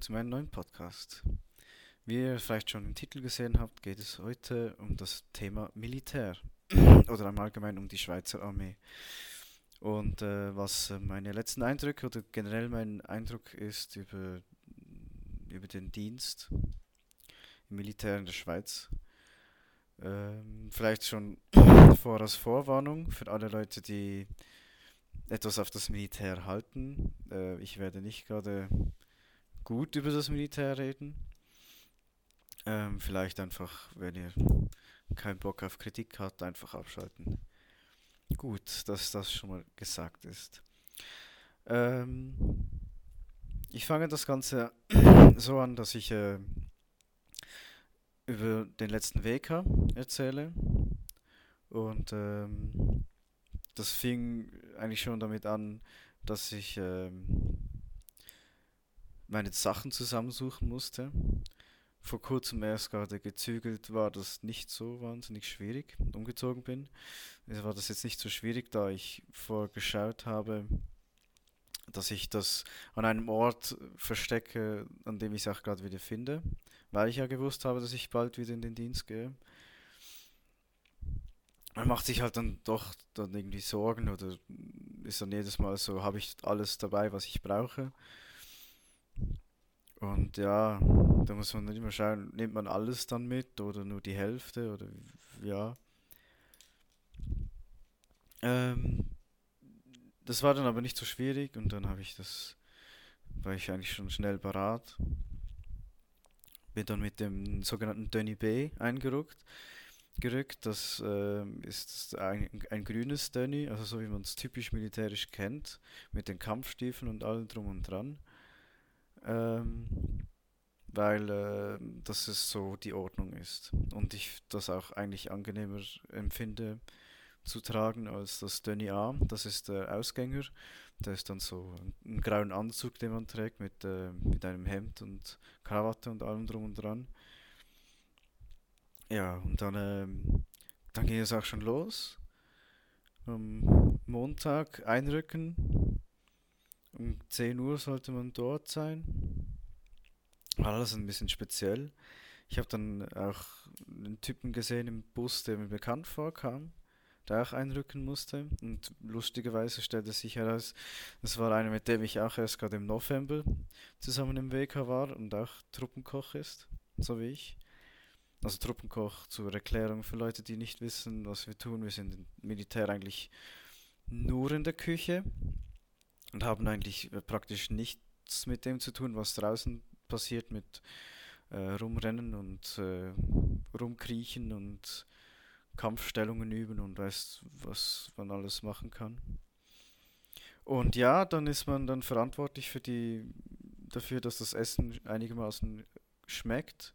Willkommen zu meinem neuen Podcast. Wie ihr vielleicht schon im Titel gesehen habt, geht es heute um das Thema Militär oder im Allgemeinen um die Schweizer Armee. Und äh, was meine letzten Eindrücke oder generell mein Eindruck ist über, über den Dienst im Militär in der Schweiz. Ähm, vielleicht schon vor als Vorwarnung für alle Leute, die etwas auf das Militär halten. Äh, ich werde nicht gerade gut über das Militär reden. Ähm, vielleicht einfach, wenn ihr keinen Bock auf Kritik habt, einfach abschalten. Gut, dass das schon mal gesagt ist. Ähm, ich fange das Ganze so an, dass ich äh, über den letzten WK erzähle. Und ähm, das fing eigentlich schon damit an, dass ich ähm, meine Sachen zusammensuchen musste. Vor kurzem erst gerade gezügelt war das nicht so wahnsinnig schwierig, umgezogen bin. Also war das jetzt nicht so schwierig, da ich vorgeschaut habe, dass ich das an einem Ort verstecke, an dem ich es auch gerade wieder finde, weil ich ja gewusst habe, dass ich bald wieder in den Dienst gehe. Man macht sich halt dann doch dann irgendwie Sorgen oder ist dann jedes Mal so, habe ich alles dabei, was ich brauche. Und ja, da muss man dann immer schauen, nimmt man alles dann mit oder nur die Hälfte oder ja. Ähm, das war dann aber nicht so schwierig und dann habe ich das, war ich eigentlich schon schnell parat. Bin dann mit dem sogenannten Dönny B eingerückt. Gerückt. Das äh, ist ein, ein grünes Dönny, also so wie man es typisch militärisch kennt, mit den Kampfstiefeln und allem drum und dran. Ähm, weil äh, das ist so die Ordnung ist. Und ich das auch eigentlich angenehmer empfinde zu tragen als das Dönny A. Das ist der Ausgänger. Der ist dann so ein grauen Anzug, den man trägt mit, äh, mit einem Hemd und Krawatte und allem drum und dran. Ja, und dann, ähm, dann ging es auch schon los. Am Montag einrücken um 10 Uhr sollte man dort sein. Alles ein bisschen speziell. Ich habe dann auch einen Typen gesehen im Bus, der mir bekannt vorkam, der auch einrücken musste. Und lustigerweise stellte sich heraus, das war einer, mit dem ich auch erst gerade im November zusammen im WK war und auch Truppenkoch ist, so wie ich. Also Truppenkoch zur Erklärung für Leute, die nicht wissen, was wir tun. Wir sind im Militär eigentlich nur in der Küche und haben eigentlich äh, praktisch nichts mit dem zu tun, was draußen passiert mit äh, Rumrennen und äh, Rumkriechen und Kampfstellungen üben und weiß, was man alles machen kann. Und ja, dann ist man dann verantwortlich für die dafür, dass das Essen einigermaßen schmeckt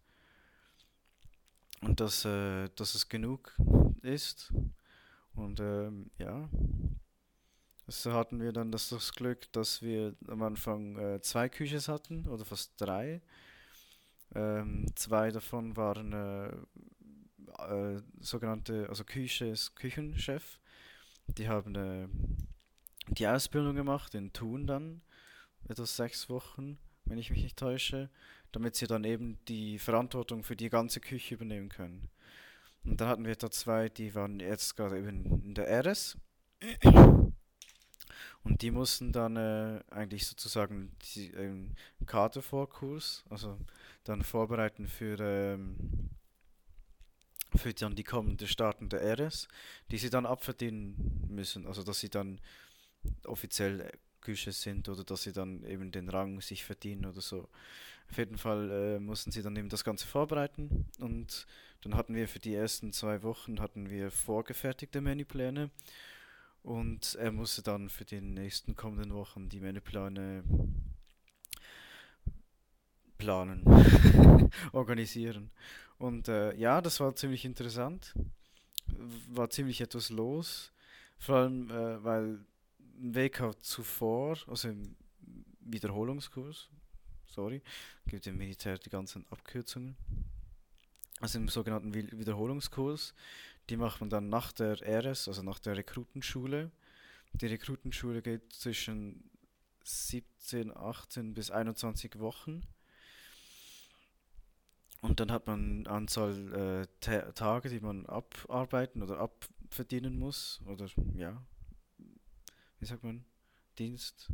und dass, äh, dass es genug ist. Und ähm, ja, so hatten wir dann das, das Glück, dass wir am Anfang äh, zwei Küches hatten, oder fast drei. Ähm, zwei davon waren äh, äh, sogenannte, also Küche ist Küchenchef. Die haben äh, die Ausbildung gemacht in Thun dann, etwa sechs Wochen, wenn ich mich nicht täusche, damit sie dann eben die Verantwortung für die ganze Küche übernehmen können. Und dann hatten wir da zwei, die waren jetzt gerade eben in der RS. Und die mussten dann äh, eigentlich sozusagen die, ähm, Kadervorkurs, also dann vorbereiten für, ähm, für dann die kommende Starten der RS, die sie dann abverdienen müssen. Also dass sie dann offiziell Küche sind oder dass sie dann eben den Rang sich verdienen oder so. Auf jeden Fall äh, mussten sie dann eben das Ganze vorbereiten und dann hatten wir für die ersten zwei Wochen hatten wir vorgefertigte Menüpläne und er musste dann für die nächsten kommenden Wochen die Menüpläne planen, organisieren. Und äh, ja, das war ziemlich interessant. War ziemlich etwas los. Vor allem, äh, weil WK zuvor, also im Wiederholungskurs, sorry, gibt im Militär die ganzen Abkürzungen. Also im sogenannten Wiederholungskurs die macht man dann nach der RS, also nach der Rekrutenschule. Die Rekrutenschule geht zwischen 17, 18 bis 21 Wochen. Und dann hat man eine Anzahl äh, Tage, die man abarbeiten oder abverdienen muss. Oder ja, wie sagt man? Dienst.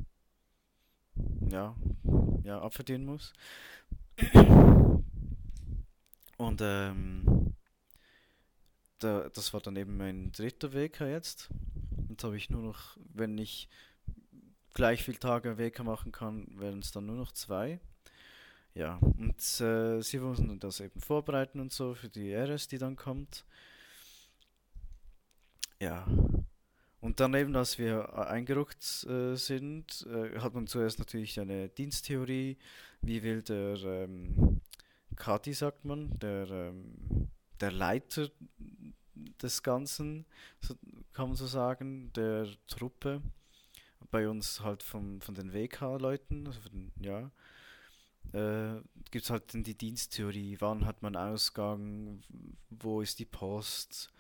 Ja, ja, abverdienen muss. Und ähm, da, das war dann eben mein dritter WK jetzt. Jetzt habe ich nur noch, wenn ich gleich viel Tage WK machen kann, werden es dann nur noch zwei. Ja, und äh, sie mussten das eben vorbereiten und so für die RS, die dann kommt. Ja. Und dann eben, als wir äh, eingerückt äh, sind, äh, hat man zuerst natürlich eine Diensttheorie, wie will der ähm, Kati, sagt man, der, ähm, der Leiter des Ganzen, so, kann man so sagen, der Truppe, bei uns halt vom, von den WK-Leuten, also von, ja, äh, gibt es halt die Diensttheorie, wann hat man Ausgang, wo ist die Post,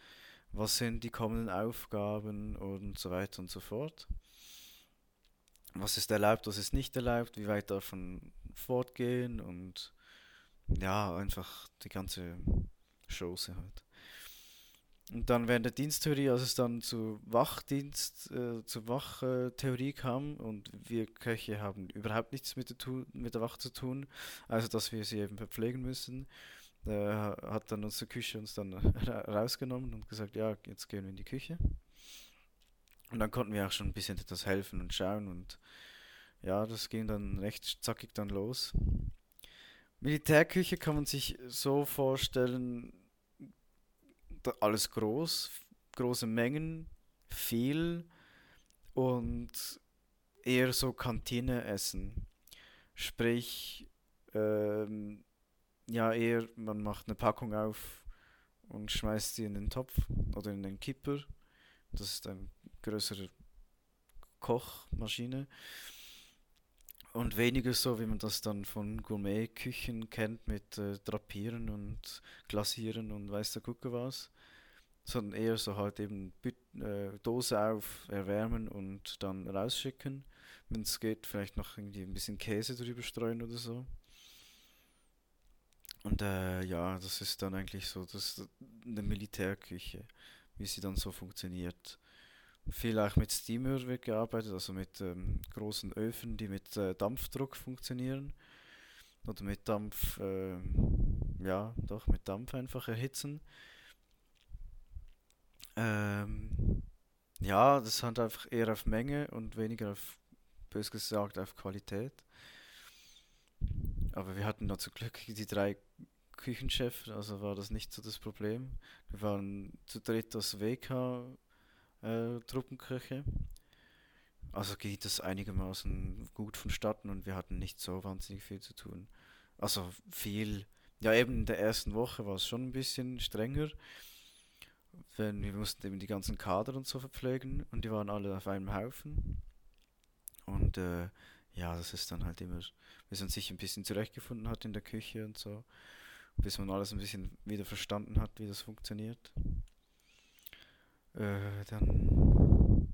was sind die kommenden Aufgaben und so weiter und so fort. Was ist erlaubt, was ist nicht erlaubt, wie weit man fortgehen und ja, einfach die ganze Chose halt. Und dann während der Diensttheorie, als es dann zu Wachdienst, äh, zur Wachtheorie kam und wir Köche haben überhaupt nichts mit der, mit der Wache zu tun, also dass wir sie eben verpflegen müssen, äh, hat dann unsere Küche uns dann rausgenommen und gesagt, ja, jetzt gehen wir in die Küche. Und dann konnten wir auch schon ein bisschen etwas helfen und schauen und ja, das ging dann recht zackig dann los. Militärküche kann man sich so vorstellen, alles groß, große Mengen, viel und eher so Kantine essen. Sprich, ähm, ja, eher man macht eine Packung auf und schmeißt sie in den Topf oder in den Kipper. Das ist eine größere Kochmaschine. Und weniger so, wie man das dann von Gourmet-Küchen kennt, mit äh, Drapieren und Glasieren und weiß der Gucke was. Sondern eher so halt eben Büt äh, Dose auf, erwärmen und dann rausschicken. Wenn es geht, vielleicht noch irgendwie ein bisschen Käse drüber streuen oder so. Und äh, ja, das ist dann eigentlich so das eine Militärküche, wie sie dann so funktioniert. Viel auch mit Steamer wird gearbeitet, also mit ähm, großen Öfen, die mit äh, Dampfdruck funktionieren. Oder mit Dampf, äh, ja, doch, mit Dampf einfach erhitzen. Ähm, ja, das hat einfach eher auf Menge und weniger auf, bös gesagt, auf Qualität. Aber wir hatten da zum Glück die drei Küchenchefs, also war das nicht so das Problem. Wir waren zu dritt aus WK äh, Truppenkirche. Also geht es einigermaßen gut vonstatten und wir hatten nicht so wahnsinnig viel zu tun. Also viel, ja eben in der ersten Woche war es schon ein bisschen strenger. Wenn wir mussten eben die ganzen Kader und so verpflegen und die waren alle auf einem Haufen. Und äh, ja, das ist dann halt immer, bis man sich ein bisschen zurechtgefunden hat in der Küche und so, bis man alles ein bisschen wieder verstanden hat, wie das funktioniert. Äh, dann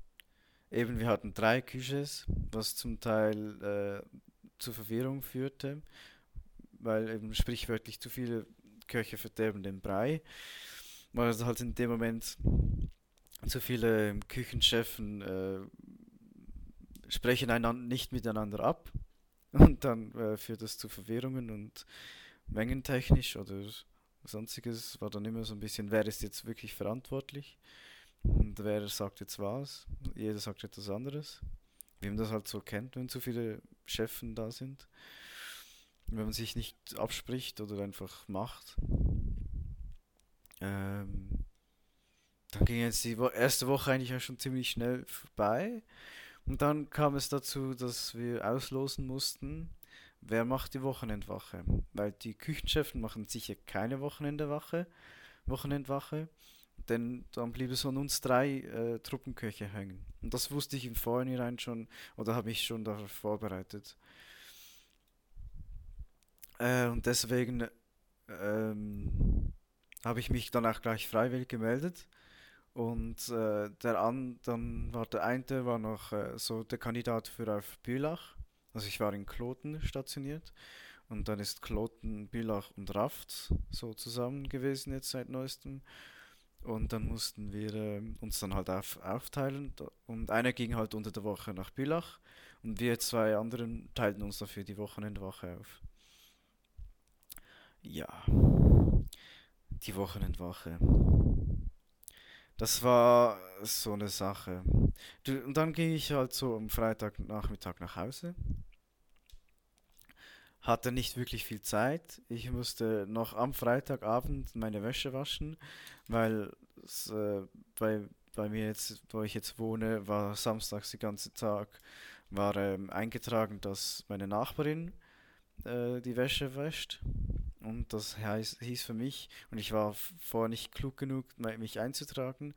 eben, wir hatten drei Küches, was zum Teil äh, zu Verwirrung führte, weil eben sprichwörtlich zu viele Köche verderben den Brei, weil es halt in dem Moment zu viele Küchenchefen äh, sprechen einander nicht miteinander ab und dann äh, führt das zu Verwirrungen und mengentechnisch oder sonstiges war dann immer so ein bisschen, wer ist jetzt wirklich verantwortlich? Und wer sagt jetzt was? Jeder sagt etwas anderes. Wie man das halt so kennt, wenn zu viele Chefen da sind. Wenn man sich nicht abspricht oder einfach macht. Ähm, dann ging jetzt die erste Woche eigentlich auch schon ziemlich schnell vorbei. Und dann kam es dazu, dass wir auslosen mussten, wer macht die Wochenendwache. Weil die Küchenchefen machen sicher keine Wochenendwache. Wochenendwache denn dann blieb es an uns drei äh, Truppenköche hängen. Und das wusste ich im Vorhinein schon oder habe ich schon darauf vorbereitet. Äh, und deswegen ähm, habe ich mich dann auch gleich freiwillig gemeldet Und äh, der an, dann war der eine war noch äh, so der Kandidat für auf Bülach. Also ich war in Kloten stationiert. Und dann ist Kloten, Bülach und Raft so zusammen gewesen jetzt seit neuestem. Und dann mussten wir äh, uns dann halt auf, aufteilen. Und einer ging halt unter der Woche nach Bülach und wir zwei anderen teilten uns dafür die Wochenendwache auf. Ja, die Wochenendwache. Das war so eine Sache. Und dann ging ich halt so am Freitagnachmittag nach Hause. Hatte nicht wirklich viel Zeit. Ich musste noch am Freitagabend meine Wäsche waschen, weil es, äh, bei, bei mir jetzt, wo ich jetzt wohne, war samstags den ganzen Tag war ähm, eingetragen, dass meine Nachbarin äh, die Wäsche wäscht. Und das heißt, hieß für mich, und ich war vorher nicht klug genug, mich einzutragen,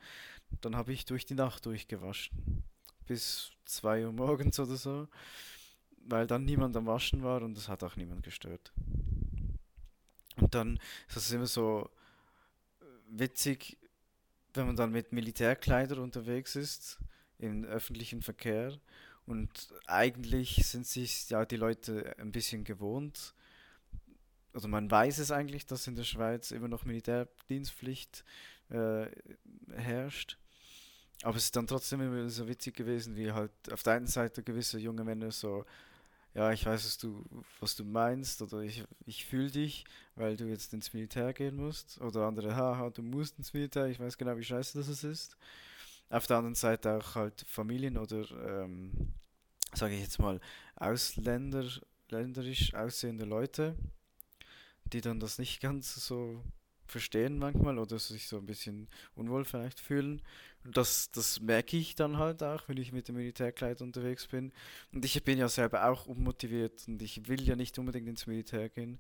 dann habe ich durch die Nacht durchgewaschen. Bis 2 Uhr morgens oder so. Weil dann niemand am Waschen war und das hat auch niemand gestört. Und dann ist es immer so äh, witzig, wenn man dann mit Militärkleidern unterwegs ist, im öffentlichen Verkehr und eigentlich sind sich ja die Leute ein bisschen gewohnt. Also man weiß es eigentlich, dass in der Schweiz immer noch Militärdienstpflicht äh, herrscht. Aber es ist dann trotzdem immer so witzig gewesen, wie halt auf der einen Seite gewisse junge Männer so, ja, ich weiß, was du, was du meinst, oder ich, ich fühle dich, weil du jetzt ins Militär gehen musst. Oder andere, haha, du musst ins Militär, ich weiß genau, wie scheiße das ist. Auf der anderen Seite auch halt Familien oder, ähm, sage ich jetzt mal, Ausländer, länderisch aussehende Leute, die dann das nicht ganz so verstehen manchmal oder sich so ein bisschen unwohl vielleicht fühlen. Und das, das merke ich dann halt auch, wenn ich mit dem Militärkleid unterwegs bin. Und ich bin ja selber auch unmotiviert und ich will ja nicht unbedingt ins Militär gehen.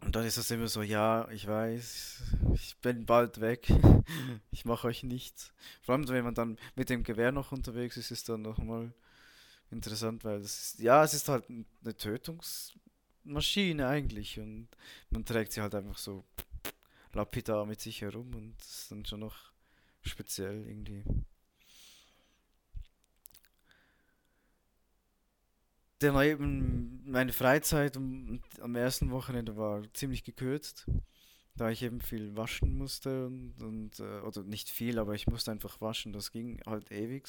Und dann ist es immer so, ja, ich weiß, ich bin bald weg, ich mache euch nichts. Vor allem, wenn man dann mit dem Gewehr noch unterwegs ist, ist dann nochmal interessant, weil das ist, ja, es ist halt eine Tötungsmaschine eigentlich und man trägt sie halt einfach so lapidar mit sich herum und das ist dann schon noch speziell irgendwie. dann eben meine Freizeit am, am ersten Wochenende war ziemlich gekürzt, da ich eben viel waschen musste und, und äh, oder nicht viel, aber ich musste einfach waschen, das ging halt ewig.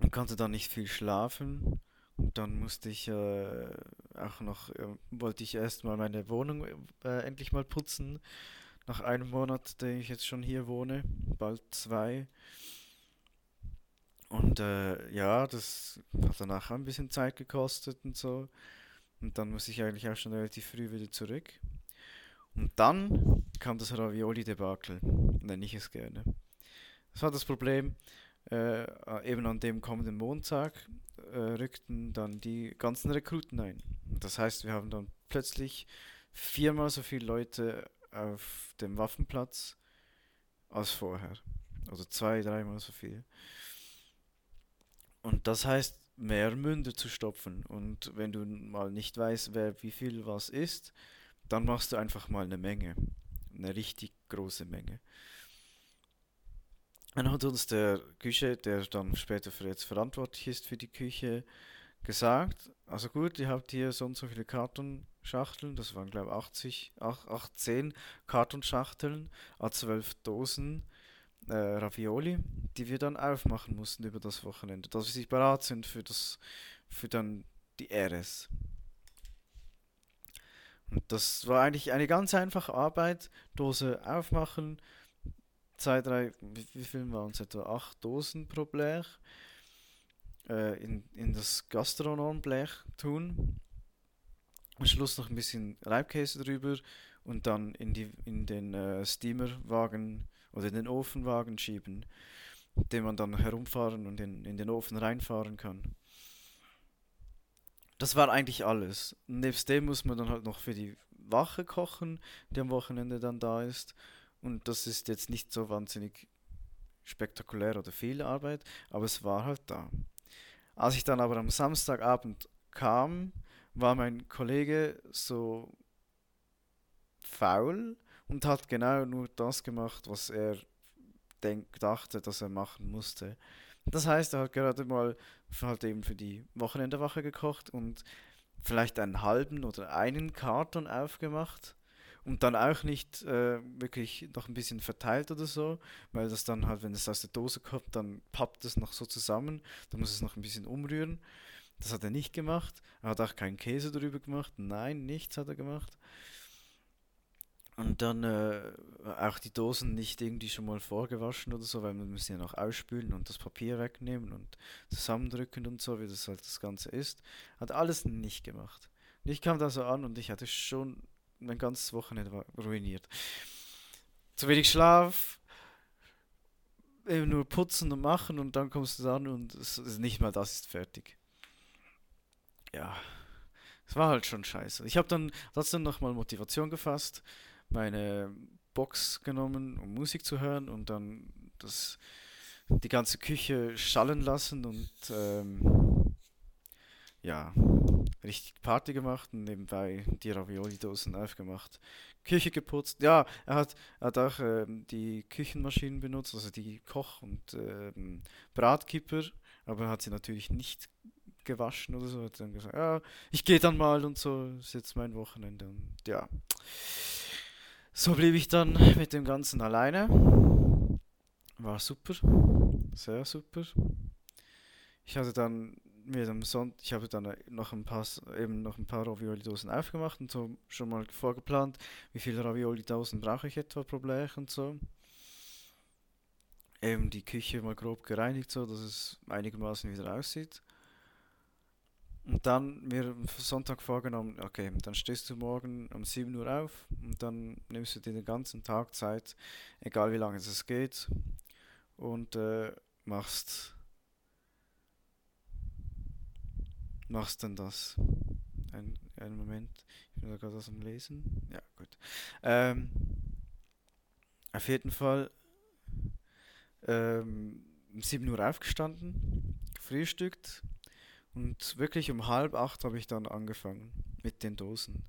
Und konnte dann nicht viel schlafen. Und dann musste ich äh, auch noch, äh, wollte ich erstmal meine Wohnung äh, endlich mal putzen. Nach einem Monat, den ich jetzt schon hier wohne, bald zwei. Und äh, ja, das hat danach ein bisschen Zeit gekostet und so. Und dann muss ich eigentlich auch schon relativ früh wieder zurück. Und dann kam das Ravioli-Debakel, nenne ich es gerne. Das war das Problem, äh, eben an dem kommenden Montag äh, rückten dann die ganzen Rekruten ein. Das heißt, wir haben dann plötzlich viermal so viele Leute auf dem Waffenplatz als vorher. Also zwei, dreimal so viel. Und das heißt, mehr Münde zu stopfen. Und wenn du mal nicht weißt, wer wie viel was ist, dann machst du einfach mal eine Menge. Eine richtig große Menge. Dann hat uns der Küche, der dann später für jetzt verantwortlich ist für die Küche, gesagt, also gut, ihr habt hier so und so viele Kartonschachteln, das waren glaube ich 80, 18 Kartonschachteln, a12 Dosen äh, Ravioli, die wir dann aufmachen mussten über das Wochenende, dass wir sich bereit sind für das, für dann die RS. Und das war eigentlich eine ganz einfache Arbeit. Dose aufmachen, zwei, drei, wie, wie viel waren es? Etwa acht Dosen pro Blech äh, in, in das Gastronomblech tun. Am Schluss noch ein bisschen Reibkäse drüber und dann in, die, in den äh, Steamerwagen oder in den Ofenwagen schieben, den man dann herumfahren und in, in den Ofen reinfahren kann. Das war eigentlich alles. Nebst dem muss man dann halt noch für die Wache kochen, die am Wochenende dann da ist. Und das ist jetzt nicht so wahnsinnig spektakulär oder viel Arbeit, aber es war halt da. Als ich dann aber am Samstagabend kam, war mein Kollege so faul und hat genau nur das gemacht, was er denk, dachte, dass er machen musste. Das heißt, er hat gerade mal halt eben für die Wochenendewache gekocht und vielleicht einen halben oder einen Karton aufgemacht und dann auch nicht äh, wirklich noch ein bisschen verteilt oder so, weil das dann halt, wenn es aus der Dose kommt, dann pappt es noch so zusammen, dann muss es noch ein bisschen umrühren. Das hat er nicht gemacht. Er hat auch keinen Käse darüber gemacht. Nein, nichts hat er gemacht. Und dann äh, auch die Dosen nicht irgendwie schon mal vorgewaschen oder so, weil wir müssen ja noch ausspülen und das Papier wegnehmen und zusammendrücken und so, wie das halt das Ganze ist. Hat alles nicht gemacht. Und ich kam da so an und ich hatte schon mein ganzes Wochenende ruiniert. Zu wenig Schlaf, eben nur putzen und machen und dann kommst du dann und es ist nicht mal das ist fertig. Ja, es war halt schon scheiße. Ich habe dann trotzdem nochmal Motivation gefasst meine Box genommen, um Musik zu hören und dann das, die ganze Küche schallen lassen und ähm, ja, richtig Party gemacht und nebenbei die Ravioli-Dosen aufgemacht. Küche geputzt. Ja, er hat, er hat auch ähm, die Küchenmaschinen benutzt, also die Koch- und ähm, Bratkipper, aber er hat sie natürlich nicht gewaschen oder so. Er hat dann gesagt, ja, ich gehe dann mal und so, ist jetzt mein Wochenende und ja. So blieb ich dann mit dem Ganzen alleine. War super. Sehr super. Ich hatte dann mit dem Sonntag, ich habe dann noch ein paar, eben noch ein paar Ravioli-Dosen aufgemacht und so schon mal vorgeplant, wie viele Ravioli-Dosen brauche ich etwa pro Blech und so. Eben die Küche mal grob gereinigt, so dass es einigermaßen wieder aussieht. Und dann mir Sonntag vorgenommen, okay, dann stehst du morgen um 7 Uhr auf und dann nimmst du dir den ganzen Tag Zeit, egal wie lange es geht, und äh, machst, machst dann das. Ein, einen Moment, ich bin da gerade was am Lesen. Ja, gut. Ähm, auf jeden Fall ähm, um 7 Uhr aufgestanden, frühstückt und wirklich um halb acht habe ich dann angefangen mit den Dosen.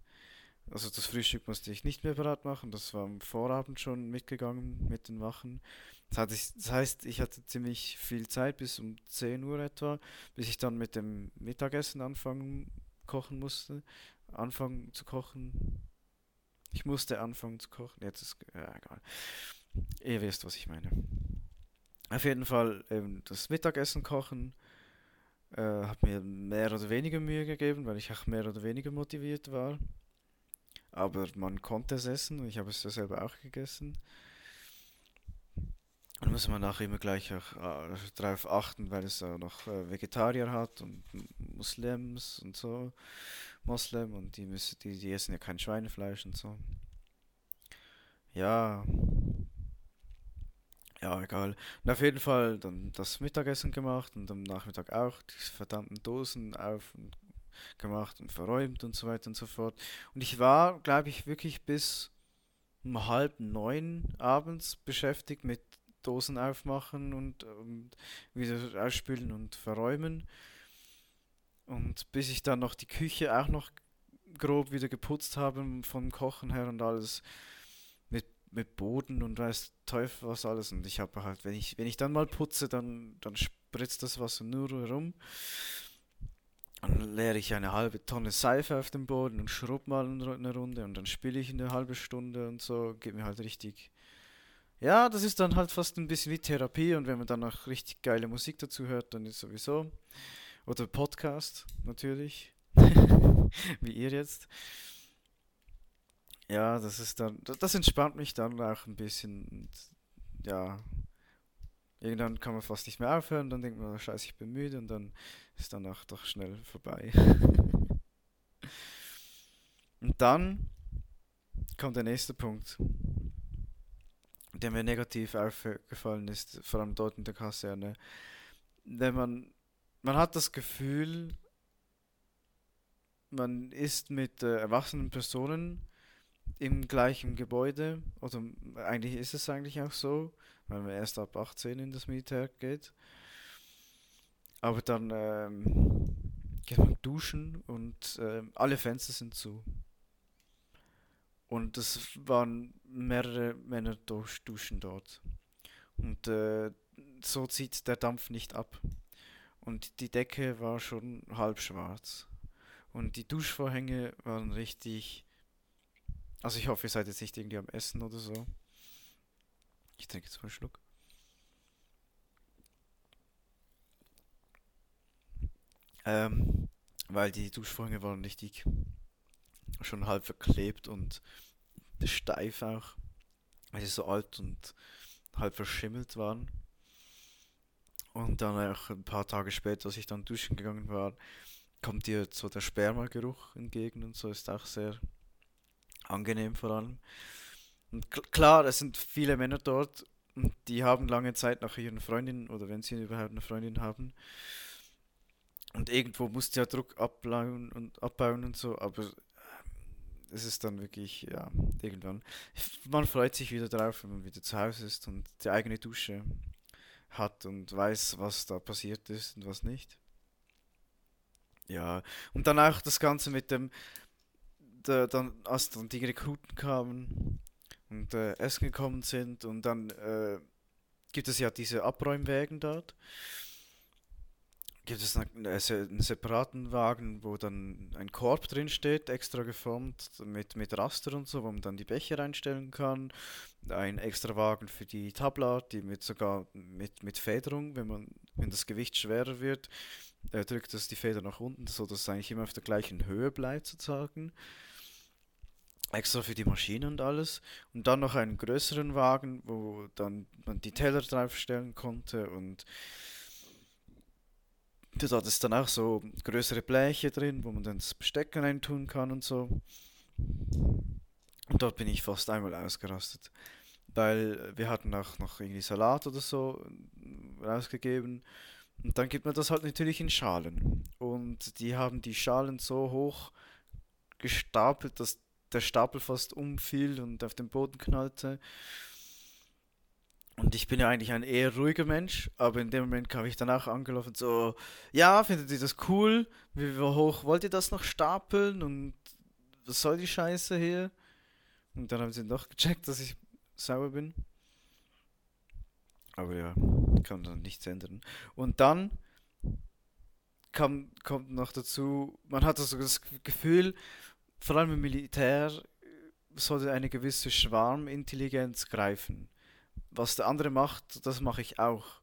Also das Frühstück musste ich nicht mehr bereit machen, das war am Vorabend schon mitgegangen mit den Wachen. Das heißt, ich hatte ziemlich viel Zeit bis um 10 Uhr etwa, bis ich dann mit dem Mittagessen anfangen kochen musste. Anfangen zu kochen. Ich musste anfangen zu kochen. Jetzt ist ja, egal. Ihr wisst, was ich meine. Auf jeden Fall eben das Mittagessen kochen äh, habe mir mehr oder weniger Mühe gegeben, weil ich auch mehr oder weniger motiviert war. Aber man konnte es essen und ich habe es ja selber auch gegessen. Und muss man auch immer gleich auch äh, darauf achten, weil es auch noch äh, Vegetarier hat und Muslims und so. Moslem und die müssen, die, die essen ja kein Schweinefleisch und so. Ja, ja, egal. Und auf jeden Fall dann das Mittagessen gemacht und am Nachmittag auch die verdammten Dosen auf und gemacht und verräumt und so weiter und so fort. Und ich war, glaube ich, wirklich bis um halb neun abends beschäftigt mit Dosen aufmachen und, und wieder ausspülen und verräumen. Und bis ich dann noch die Küche auch noch grob wieder geputzt habe vom Kochen her und alles, mit Boden und weiß Teufel was alles. Und ich habe halt, wenn ich, wenn ich dann mal putze, dann, dann spritzt das Wasser nur rum. Dann leere ich eine halbe Tonne Seife auf den Boden und schrubb mal eine Runde und dann spiele ich eine halbe Stunde und so. Geht mir halt richtig. Ja, das ist dann halt fast ein bisschen wie Therapie und wenn man dann auch richtig geile Musik dazu hört, dann ist sowieso. Oder Podcast, natürlich. wie ihr jetzt ja, das ist dann, das entspannt mich dann auch ein bisschen. Und, ja, irgendwann kann man fast nicht mehr aufhören, dann denkt man, scheiße, ich bin müde und dann ist dann auch doch schnell vorbei. und dann kommt der nächste Punkt, der mir negativ aufgefallen ist, vor allem dort in der Kaserne. Wenn man, man hat das Gefühl, man ist mit äh, erwachsenen Personen im gleichen Gebäude, oder eigentlich ist es eigentlich auch so, weil man erst ab 18 in das Militär geht. Aber dann ähm, geht man duschen und ähm, alle Fenster sind zu. Und es waren mehrere Männer duschen dort. Und äh, so zieht der Dampf nicht ab. Und die Decke war schon halb schwarz. Und die Duschvorhänge waren richtig. Also ich hoffe, ihr seid jetzt nicht irgendwie am Essen oder so. Ich trinke jetzt mal einen Schluck. Ähm, weil die Duschvorhänge waren richtig schon halb verklebt und steif auch, weil sie so alt und halb verschimmelt waren. Und dann auch ein paar Tage später, als ich dann duschen gegangen war, kommt dir so der Spermageruch entgegen und so ist auch sehr angenehm vor allem. Und klar, es sind viele Männer dort und die haben lange Zeit nach ihren Freundinnen oder wenn sie überhaupt eine Freundin haben. Und irgendwo musst du ja Druck abbauen und abbauen und so, aber es ist dann wirklich, ja, irgendwann. Man freut sich wieder drauf, wenn man wieder zu Hause ist und die eigene Dusche hat und weiß, was da passiert ist und was nicht. Ja, und dann auch das Ganze mit dem, der, dann, als dann die Rekruten kamen und äh, Essen gekommen sind und dann äh, gibt es ja diese Abräumwägen dort gibt es einen, einen, separaten Wagen, wo dann ein Korb drin steht, extra geformt mit, mit Raster und so, wo man dann die Becher reinstellen kann. Ein extra Wagen für die Tabla, die mit sogar mit, mit Federung, wenn man, wenn das Gewicht schwerer wird, äh, drückt das die Feder nach unten, sodass es eigentlich immer auf der gleichen Höhe bleibt sozusagen. Extra für die Maschine und alles. Und dann noch einen größeren Wagen, wo dann man die Teller draufstellen konnte und da ist dann auch so größere Bleche drin, wo man dann das Besteck reintun kann und so. Und dort bin ich fast einmal ausgerastet. Weil wir hatten auch noch irgendwie Salat oder so rausgegeben. Und dann gibt man das halt natürlich in Schalen. Und die haben die Schalen so hoch gestapelt, dass der Stapel fast umfiel und auf den Boden knallte. Und ich bin ja eigentlich ein eher ruhiger Mensch, aber in dem Moment kam ich dann auch angelaufen, so, ja, findet ihr das cool? Wie hoch wollt ihr das noch stapeln? Und was soll die Scheiße hier? Und dann haben sie noch gecheckt, dass ich sauer bin. Aber ja, kann dann nichts ändern. Und dann kam, kommt noch dazu, man hat also das Gefühl, vor allem im Militär sollte eine gewisse Schwarmintelligenz greifen was der andere macht, das mache ich auch.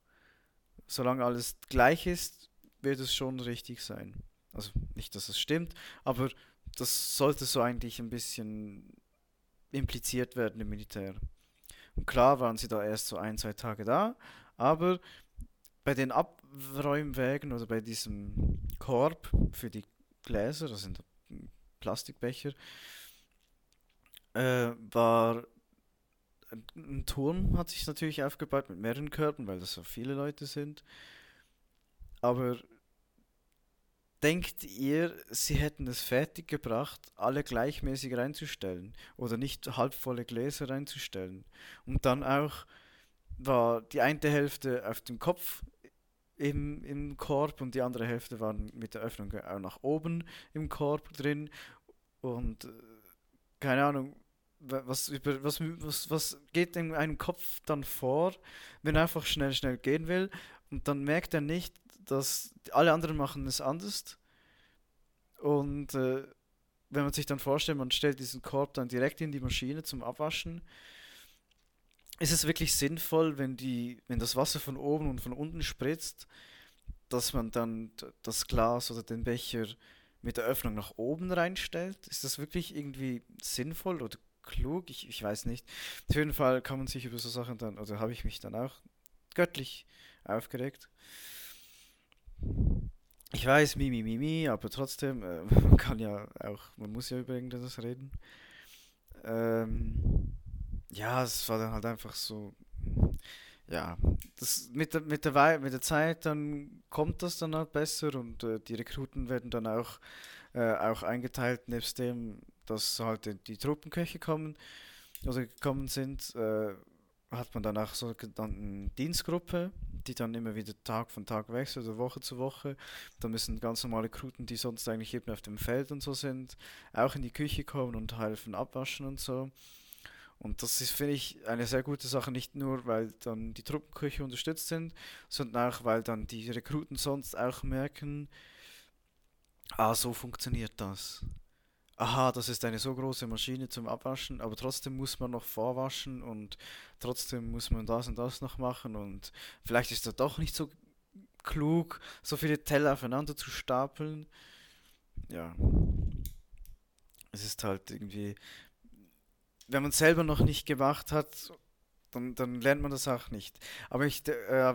Solange alles gleich ist, wird es schon richtig sein. Also nicht, dass es stimmt, aber das sollte so eigentlich ein bisschen impliziert werden im Militär. Und klar waren sie da erst so ein, zwei Tage da, aber bei den Abräumwägen oder bei diesem Korb für die Gläser, das sind Plastikbecher, äh, war ein Turm hat sich natürlich aufgebaut mit mehreren Körpern, weil das so viele Leute sind. Aber denkt ihr, sie hätten es fertig gebracht, alle gleichmäßig reinzustellen oder nicht halbvolle Gläser reinzustellen? Und dann auch war die eine Hälfte auf dem Kopf im, im Korb und die andere Hälfte war mit der Öffnung auch nach oben im Korb drin. Und äh, keine Ahnung, was, über, was, was, was geht in einem Kopf dann vor, wenn er einfach schnell, schnell gehen will und dann merkt er nicht, dass alle anderen machen es anders. Und äh, wenn man sich dann vorstellt, man stellt diesen Korb dann direkt in die Maschine zum Abwaschen, ist es wirklich sinnvoll, wenn, die, wenn das Wasser von oben und von unten spritzt, dass man dann das Glas oder den Becher mit der Öffnung nach oben reinstellt? Ist das wirklich irgendwie sinnvoll oder klug, ich, ich weiß nicht. Auf jeden Fall kann man sich über so Sachen dann, oder habe ich mich dann auch göttlich aufgeregt. Ich weiß, mi, mi, mi, mi, aber trotzdem, äh, man kann ja auch, man muss ja über irgendetwas reden. Ähm, ja, es war dann halt einfach so, ja, das mit der, mit der, mit der Zeit dann kommt das dann halt besser und äh, die Rekruten werden dann auch, äh, auch eingeteilt, nebst dem, dass halt die Truppenköche kommen oder gekommen sind, äh, hat man danach so eine Dienstgruppe, die dann immer wieder Tag von Tag wechselt oder Woche zu Woche. Da müssen ganz normale Kruten, die sonst eigentlich eben auf dem Feld und so sind, auch in die Küche kommen und helfen abwaschen und so. Und das ist, finde ich, eine sehr gute Sache, nicht nur, weil dann die Truppenküche unterstützt sind, sondern auch, weil dann die Rekruten sonst auch merken, ah, so funktioniert das. Aha, das ist eine so große Maschine zum Abwaschen, aber trotzdem muss man noch vorwaschen und trotzdem muss man das und das noch machen und vielleicht ist das doch nicht so klug, so viele Teller aufeinander zu stapeln. Ja. Es ist halt irgendwie wenn man es selber noch nicht gemacht hat, dann, dann lernt man das auch nicht. Aber ich, äh,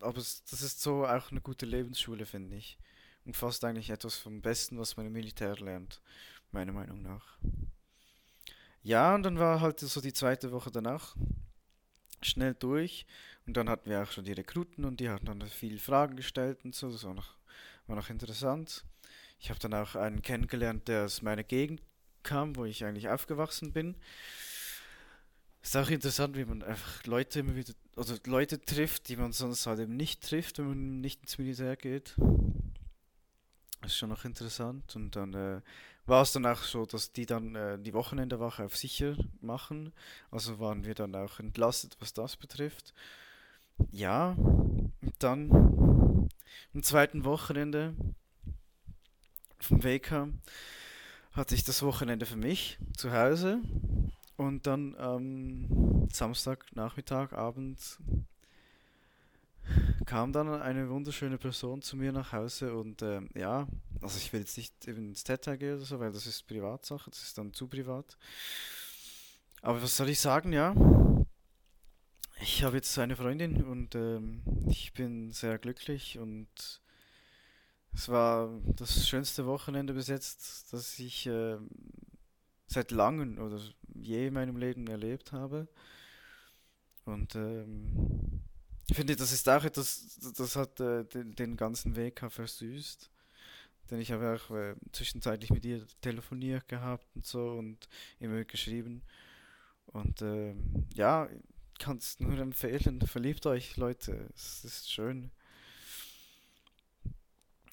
aber das ist so auch eine gute Lebensschule, finde ich. Und fast eigentlich etwas vom Besten, was man im Militär lernt, meiner Meinung nach. Ja, und dann war halt so die zweite Woche danach schnell durch. Und dann hatten wir auch schon die Rekruten und die hatten dann viele Fragen gestellt und so. Das war noch, war noch interessant. Ich habe dann auch einen kennengelernt, der aus meiner Gegend kam, wo ich eigentlich aufgewachsen bin. Ist auch interessant, wie man einfach Leute immer wieder, also Leute trifft, die man sonst halt eben nicht trifft, wenn man nicht ins Militär geht. Das ist schon noch interessant. Und dann äh, war es dann auch so, dass die dann äh, die Wochenendewache auf sicher machen. Also waren wir dann auch entlastet, was das betrifft. Ja, und dann am zweiten Wochenende vom WK hatte ich das Wochenende für mich zu Hause und dann am Samstag, Nachmittag, Abend kam dann eine wunderschöne Person zu mir nach Hause und äh, ja, also ich will jetzt nicht ins Detail gehen oder so, weil das ist Privatsache, das ist dann zu privat. Aber was soll ich sagen, ja? Ich habe jetzt eine Freundin und ähm, ich bin sehr glücklich und es war das schönste Wochenende bis jetzt, das ich äh, seit langem oder je in meinem Leben erlebt habe. Und ähm, ich finde, das ist auch etwas, das hat äh, den, den, ganzen Weg versüßt. Denn ich habe auch äh, zwischenzeitlich mit ihr telefoniert gehabt und so und immer geschrieben. Und ähm, ja, kann es nur empfehlen, verliebt euch, Leute. Es ist schön.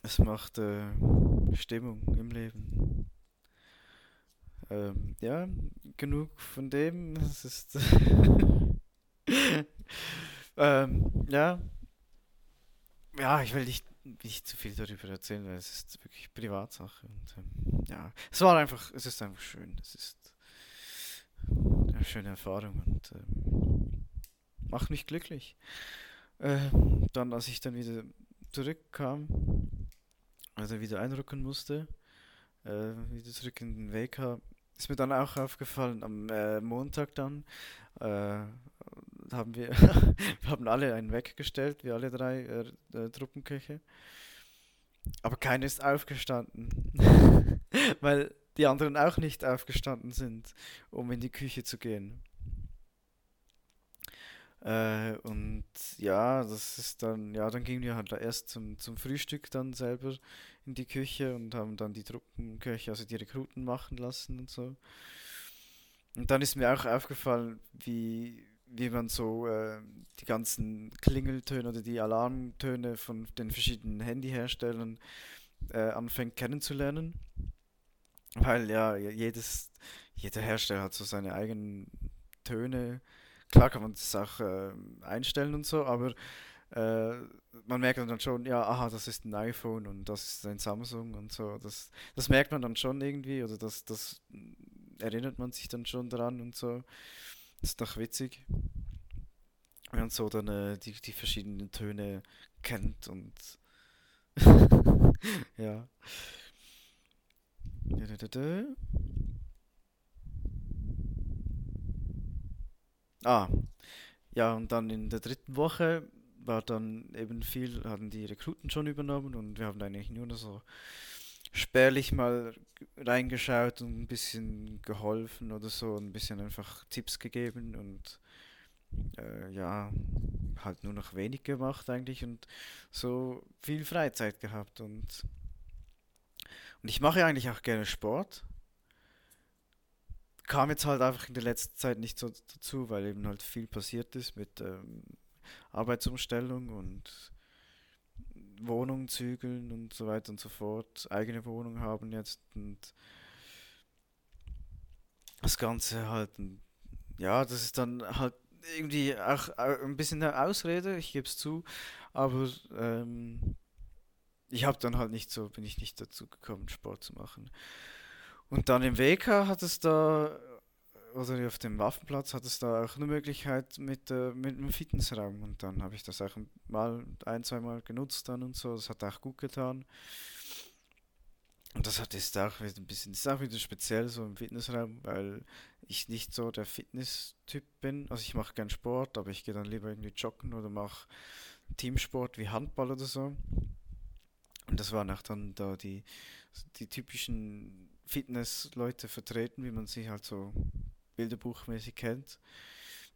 Es macht äh, Stimmung im Leben. Ähm, ja, genug von dem. Es ist. ähm, ja. Ja, ich will nicht, nicht zu viel darüber erzählen, weil es ist wirklich Privatsache. Und ähm, ja, es war einfach, es ist einfach schön. Es ist eine schöne Erfahrung und ähm, macht mich glücklich. Äh, dann, als ich dann wieder zurückkam, also wieder einrücken musste, äh, wieder zurück in den Weg kam, ist mir dann auch aufgefallen, am äh, Montag dann äh, haben wir, wir haben alle einen weggestellt, wir alle drei äh, äh Truppenköche. Aber keiner ist aufgestanden, weil die anderen auch nicht aufgestanden sind, um in die Küche zu gehen. Äh, und ja, das ist dann, ja, dann gingen wir halt erst zum, zum Frühstück dann selber in die Küche und haben dann die Truppenküche, also die Rekruten machen lassen und so. Und dann ist mir auch aufgefallen, wie, wie man so äh, die ganzen Klingeltöne oder die Alarmtöne von den verschiedenen Handyherstellern äh, anfängt kennenzulernen. Weil ja, jedes, jeder Hersteller hat so seine eigenen Töne klar kann man das auch äh, einstellen und so, aber äh, man merkt dann schon, ja, aha, das ist ein iPhone und das ist ein Samsung und so. Das, das merkt man dann schon irgendwie oder das, das erinnert man sich dann schon daran und so. Das ist doch witzig. Wenn man so dann äh, die, die verschiedenen Töne kennt und ja. Ah, ja, und dann in der dritten Woche war dann eben viel, hatten die Rekruten schon übernommen und wir haben eigentlich nur noch so spärlich mal reingeschaut und ein bisschen geholfen oder so, ein bisschen einfach Tipps gegeben und äh, ja, halt nur noch wenig gemacht eigentlich und so viel Freizeit gehabt und und ich mache eigentlich auch gerne Sport. Kam jetzt halt einfach in der letzten Zeit nicht so dazu, weil eben halt viel passiert ist mit ähm, Arbeitsumstellung und Wohnung zügeln und so weiter und so fort, eigene Wohnung haben jetzt und das Ganze halt, ja, das ist dann halt irgendwie auch ein bisschen eine Ausrede, ich gebe es zu, aber ähm, ich habe dann halt nicht so, bin ich nicht dazu gekommen, Sport zu machen. Und dann im WK hat es da, oder auf dem Waffenplatz hat es da auch eine Möglichkeit mit, äh, mit einem Fitnessraum. Und dann habe ich das auch mal ein, zwei Mal genutzt dann und so. Das hat auch gut getan. Und das hat ist auch wieder ein bisschen, ist auch wieder speziell so im Fitnessraum, weil ich nicht so der Fitness-Typ bin. Also ich mache gern Sport, aber ich gehe dann lieber irgendwie joggen oder mache Teamsport wie Handball oder so. Und das waren auch dann da die, die typischen Fitness-Leute vertreten, wie man sie halt so bilderbuchmäßig kennt,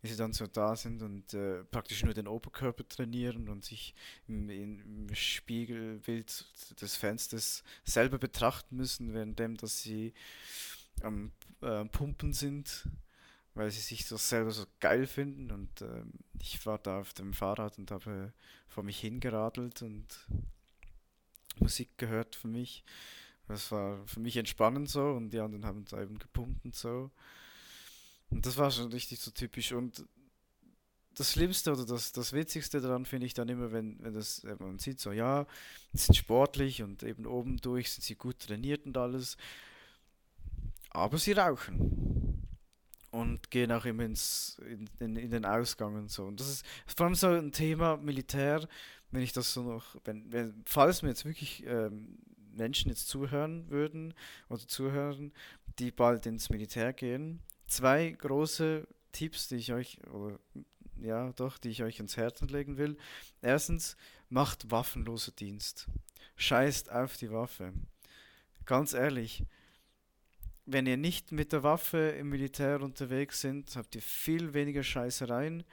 wie sie dann so da sind und äh, praktisch nur den Oberkörper trainieren und sich im, im, Spiegelbild des Fensters selber betrachten müssen, währenddem, dass sie am äh, Pumpen sind, weil sie sich so selber so geil finden und äh, ich war da auf dem Fahrrad und habe vor mich hingeradelt und Musik gehört für mich das war für mich entspannend so und die anderen haben es eben gepumpt und so. Und das war schon richtig so typisch. Und das Schlimmste oder das, das Witzigste daran finde ich dann immer, wenn, wenn das, man sieht so, ja, die sind sportlich und eben oben durch sind sie gut trainiert und alles. Aber sie rauchen. Und gehen auch immer ins, in, in, in den Ausgang und so. Und das ist vor allem so ein Thema Militär, wenn ich das so noch, wenn, wenn falls mir jetzt wirklich ähm, Menschen jetzt zuhören würden oder zuhören, die bald ins Militär gehen. Zwei große Tipps, die ich euch, oder, ja doch, die ich euch ins Herzen legen will. Erstens, macht waffenloser Dienst. Scheißt auf die Waffe. Ganz ehrlich, wenn ihr nicht mit der Waffe im Militär unterwegs sind, habt ihr viel weniger Scheißereien,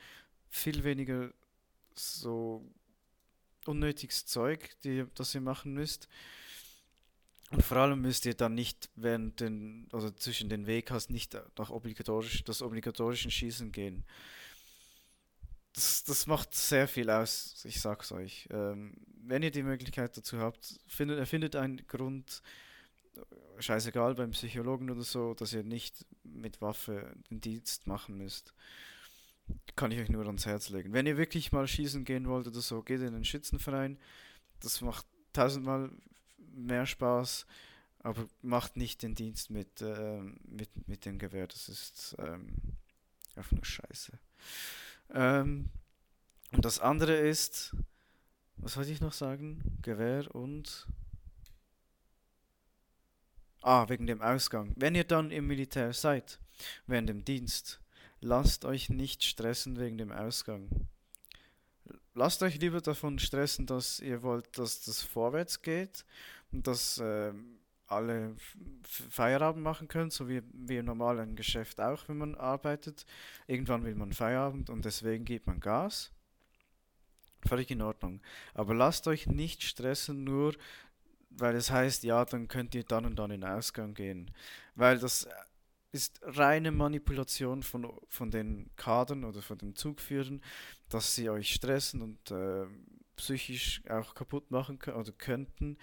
viel weniger so unnötiges Zeug, die, das ihr machen müsst. Und vor allem müsst ihr dann nicht während den, also zwischen den WKs nicht nach obligatorisch, das obligatorischen Schießen gehen. Das, das macht sehr viel aus, ich sag's euch. Ähm, wenn ihr die Möglichkeit dazu habt, findet, erfindet einen Grund, scheißegal beim Psychologen oder so, dass ihr nicht mit Waffe den Dienst machen müsst. Kann ich euch nur ans Herz legen. Wenn ihr wirklich mal schießen gehen wollt oder so, geht in den Schützenverein. Das macht tausendmal mehr Spaß, aber macht nicht den Dienst mit, äh, mit, mit dem Gewehr. Das ist ähm, einfach nur Scheiße. Ähm, und das andere ist, was wollte ich noch sagen? Gewehr und. Ah, wegen dem Ausgang. Wenn ihr dann im Militär seid, während dem Dienst, lasst euch nicht stressen wegen dem Ausgang lasst euch lieber davon stressen, dass ihr wollt, dass das vorwärts geht dass äh, alle Feierabend machen können, so wie, wie normal ein Geschäft auch, wenn man arbeitet. Irgendwann will man Feierabend und deswegen gibt man Gas. Völlig in Ordnung. Aber lasst euch nicht stressen, nur weil es heißt, ja, dann könnt ihr dann und dann in den Ausgang gehen. Weil das ist reine Manipulation von, von den Kadern oder von den Zugführern, dass sie euch stressen und äh, psychisch auch kaputt machen oder könnten.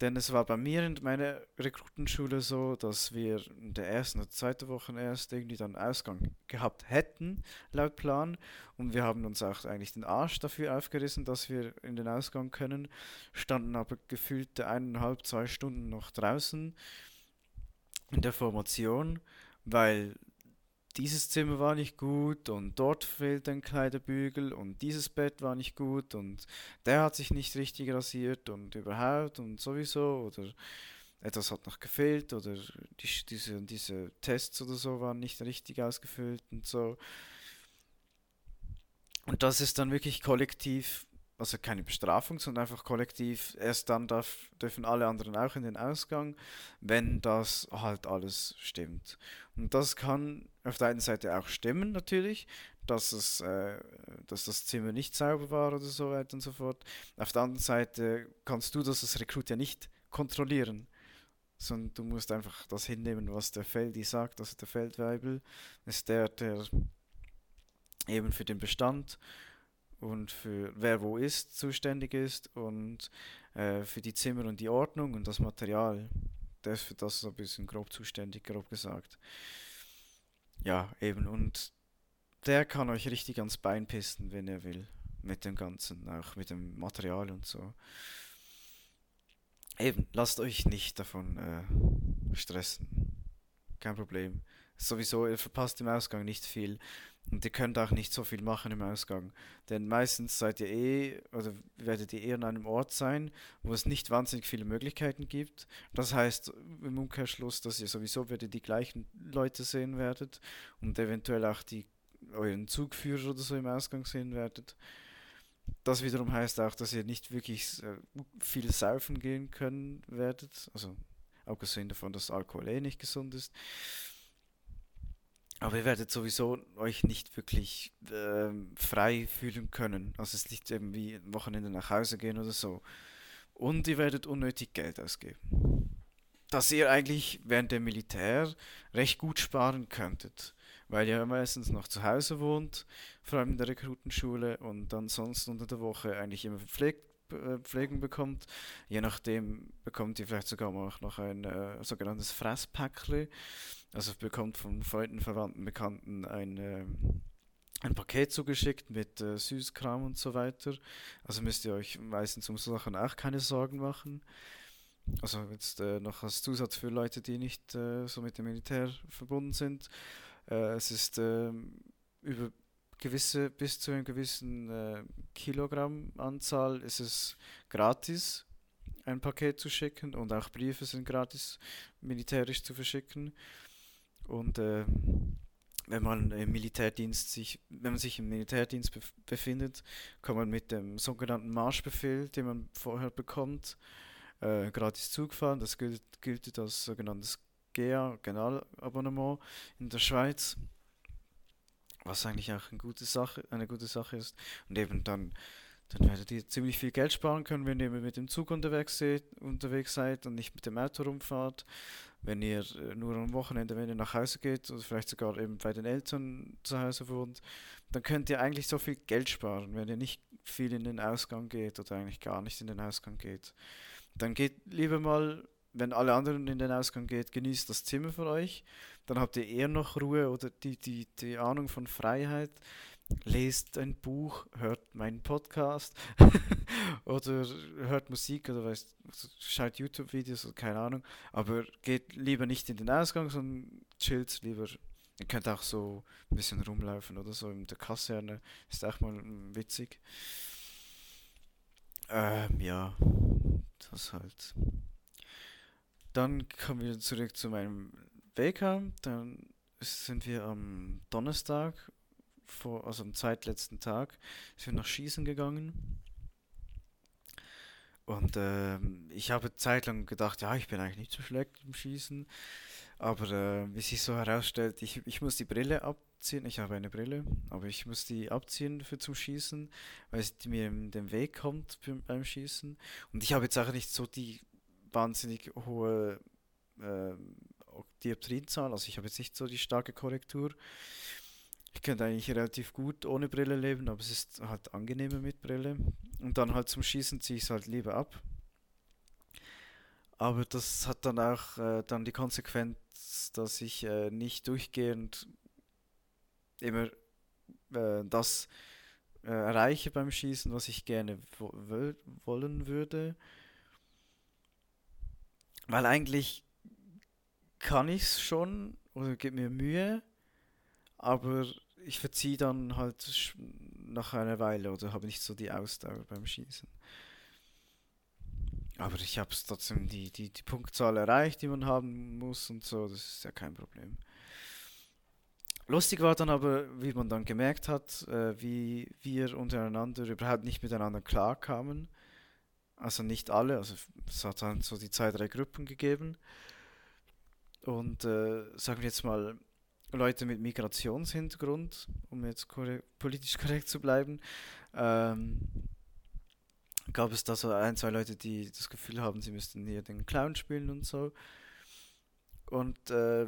Denn es war bei mir in meiner Rekrutenschule so, dass wir in der ersten oder zweiten Woche erst irgendwie dann Ausgang gehabt hätten, laut Plan. Und wir haben uns auch eigentlich den Arsch dafür aufgerissen, dass wir in den Ausgang können, standen aber gefühlte eineinhalb, zwei Stunden noch draußen in der Formation, weil dieses Zimmer war nicht gut und dort fehlt ein Kleiderbügel und dieses Bett war nicht gut und der hat sich nicht richtig rasiert und überhaupt und sowieso oder etwas hat noch gefehlt oder die, diese, diese Tests oder so waren nicht richtig ausgefüllt und so. Und das ist dann wirklich kollektiv also keine Bestrafung, sondern einfach kollektiv, erst dann darf, dürfen alle anderen auch in den Ausgang, wenn das halt alles stimmt. Und das kann auf der einen Seite auch stimmen natürlich, dass, es, äh, dass das Zimmer nicht sauber war oder so weiter und so fort. Auf der anderen Seite kannst du das als Rekrut ja nicht kontrollieren. sondern du musst einfach das hinnehmen, was der Feldi sagt. Also der Feldweibel ist der, der eben für den Bestand und für wer wo ist zuständig ist und äh, für die Zimmer und die Ordnung und das Material. Der ist für das so ein bisschen grob zuständig, grob gesagt. Ja, eben. Und der kann euch richtig ans Bein pissen, wenn er will. Mit dem Ganzen, auch mit dem Material und so. Eben, lasst euch nicht davon äh, stressen. Kein Problem. Sowieso, ihr verpasst im Ausgang nicht viel. Und ihr könnt auch nicht so viel machen im Ausgang. Denn meistens seid ihr eh, oder werdet ihr eher an einem Ort sein, wo es nicht wahnsinnig viele Möglichkeiten gibt. Das heißt im Umkehrschluss, dass ihr sowieso wieder die gleichen Leute sehen werdet und eventuell auch die euren Zugführer oder so im Ausgang sehen werdet. Das wiederum heißt auch, dass ihr nicht wirklich äh, viel saufen gehen können werdet. Also abgesehen davon, dass Alkohol eh nicht gesund ist. Aber ihr werdet sowieso euch nicht wirklich äh, frei fühlen können. Also es liegt eben wie Wochenende nach Hause gehen oder so. Und ihr werdet unnötig Geld ausgeben. Dass ihr eigentlich während dem Militär recht gut sparen könntet. Weil ihr meistens noch zu Hause wohnt, vor allem in der Rekrutenschule und ansonsten unter der Woche eigentlich immer Pflegt, äh, Pflegen bekommt. Je nachdem bekommt ihr vielleicht sogar noch ein äh, sogenanntes Fresspäckchen also bekommt von Freunden, Verwandten, Bekannten ein, äh, ein Paket zugeschickt mit äh, Süßkram und so weiter. Also müsst ihr euch meistens um so Sachen auch keine Sorgen machen. Also jetzt äh, noch als Zusatz für Leute, die nicht äh, so mit dem Militär verbunden sind. Äh, es ist ähm, über gewisse, bis zu einer gewissen äh, Kilogrammanzahl ist es gratis, ein Paket zu schicken und auch Briefe sind gratis militärisch zu verschicken. Und äh, wenn man im Militärdienst sich, wenn man sich im Militärdienst bef befindet, kann man mit dem sogenannten Marschbefehl, den man vorher bekommt, äh, gratis Zug fahren. Das gilt, gilt als sogenanntes GEA, Generalabonnement in der Schweiz, was eigentlich auch eine gute Sache, eine gute Sache ist. Und eben dann, dann werdet ihr ziemlich viel Geld sparen können, wenn ihr mit dem Zug unterwegs seid, unterwegs seid und nicht mit dem Auto rumfahrt wenn ihr äh, nur am Wochenende, wenn ihr nach Hause geht oder vielleicht sogar eben bei den Eltern zu Hause wohnt, dann könnt ihr eigentlich so viel Geld sparen, wenn ihr nicht viel in den Ausgang geht oder eigentlich gar nicht in den Ausgang geht. Dann geht lieber mal, wenn alle anderen in den Ausgang geht, genießt das Zimmer für euch. Dann habt ihr eher noch Ruhe oder die, die, die Ahnung von Freiheit lest ein Buch, hört meinen Podcast oder hört Musik oder weiß, schaut YouTube-Videos oder keine Ahnung. Aber geht lieber nicht in den Ausgang, sondern chillt lieber. Ihr könnt auch so ein bisschen rumlaufen oder so in der Kaserne. Ist auch mal witzig. Ähm, ja, das halt. Dann kommen wir zurück zu meinem WK. Dann sind wir am Donnerstag vor, also am zweitletzten Tag, sind wir nach Schießen gegangen. Und ähm, ich habe zeitlang gedacht, ja, ich bin eigentlich nicht so schlecht im Schießen. Aber äh, wie sich so herausstellt, ich, ich muss die Brille abziehen. Ich habe eine Brille, aber ich muss die abziehen für zum Schießen, weil es mir in den Weg kommt beim Schießen. Und ich habe jetzt auch nicht so die wahnsinnig hohe äh, Dioptrienzahl, also ich habe jetzt nicht so die starke Korrektur. Ich könnte eigentlich relativ gut ohne Brille leben, aber es ist halt angenehmer mit Brille. Und dann halt zum Schießen ziehe ich es halt lieber ab. Aber das hat dann auch äh, dann die Konsequenz, dass ich äh, nicht durchgehend immer äh, das äh, erreiche beim Schießen, was ich gerne wo wollen würde. Weil eigentlich kann ich es schon oder gebe mir Mühe, aber ich verziehe dann halt nach einer Weile oder habe nicht so die Ausdauer beim Schießen. Aber ich habe es trotzdem die, die, die Punktzahl erreicht, die man haben muss und so, das ist ja kein Problem. Lustig war dann aber, wie man dann gemerkt hat, äh, wie wir untereinander überhaupt nicht miteinander klarkamen. Also nicht alle, also es hat dann so die zwei, drei Gruppen gegeben. Und äh, sagen wir jetzt mal, Leute mit Migrationshintergrund, um jetzt korrekt, politisch korrekt zu bleiben, ähm, gab es da so ein, zwei Leute, die das Gefühl haben, sie müssten hier den Clown spielen und so. Und äh,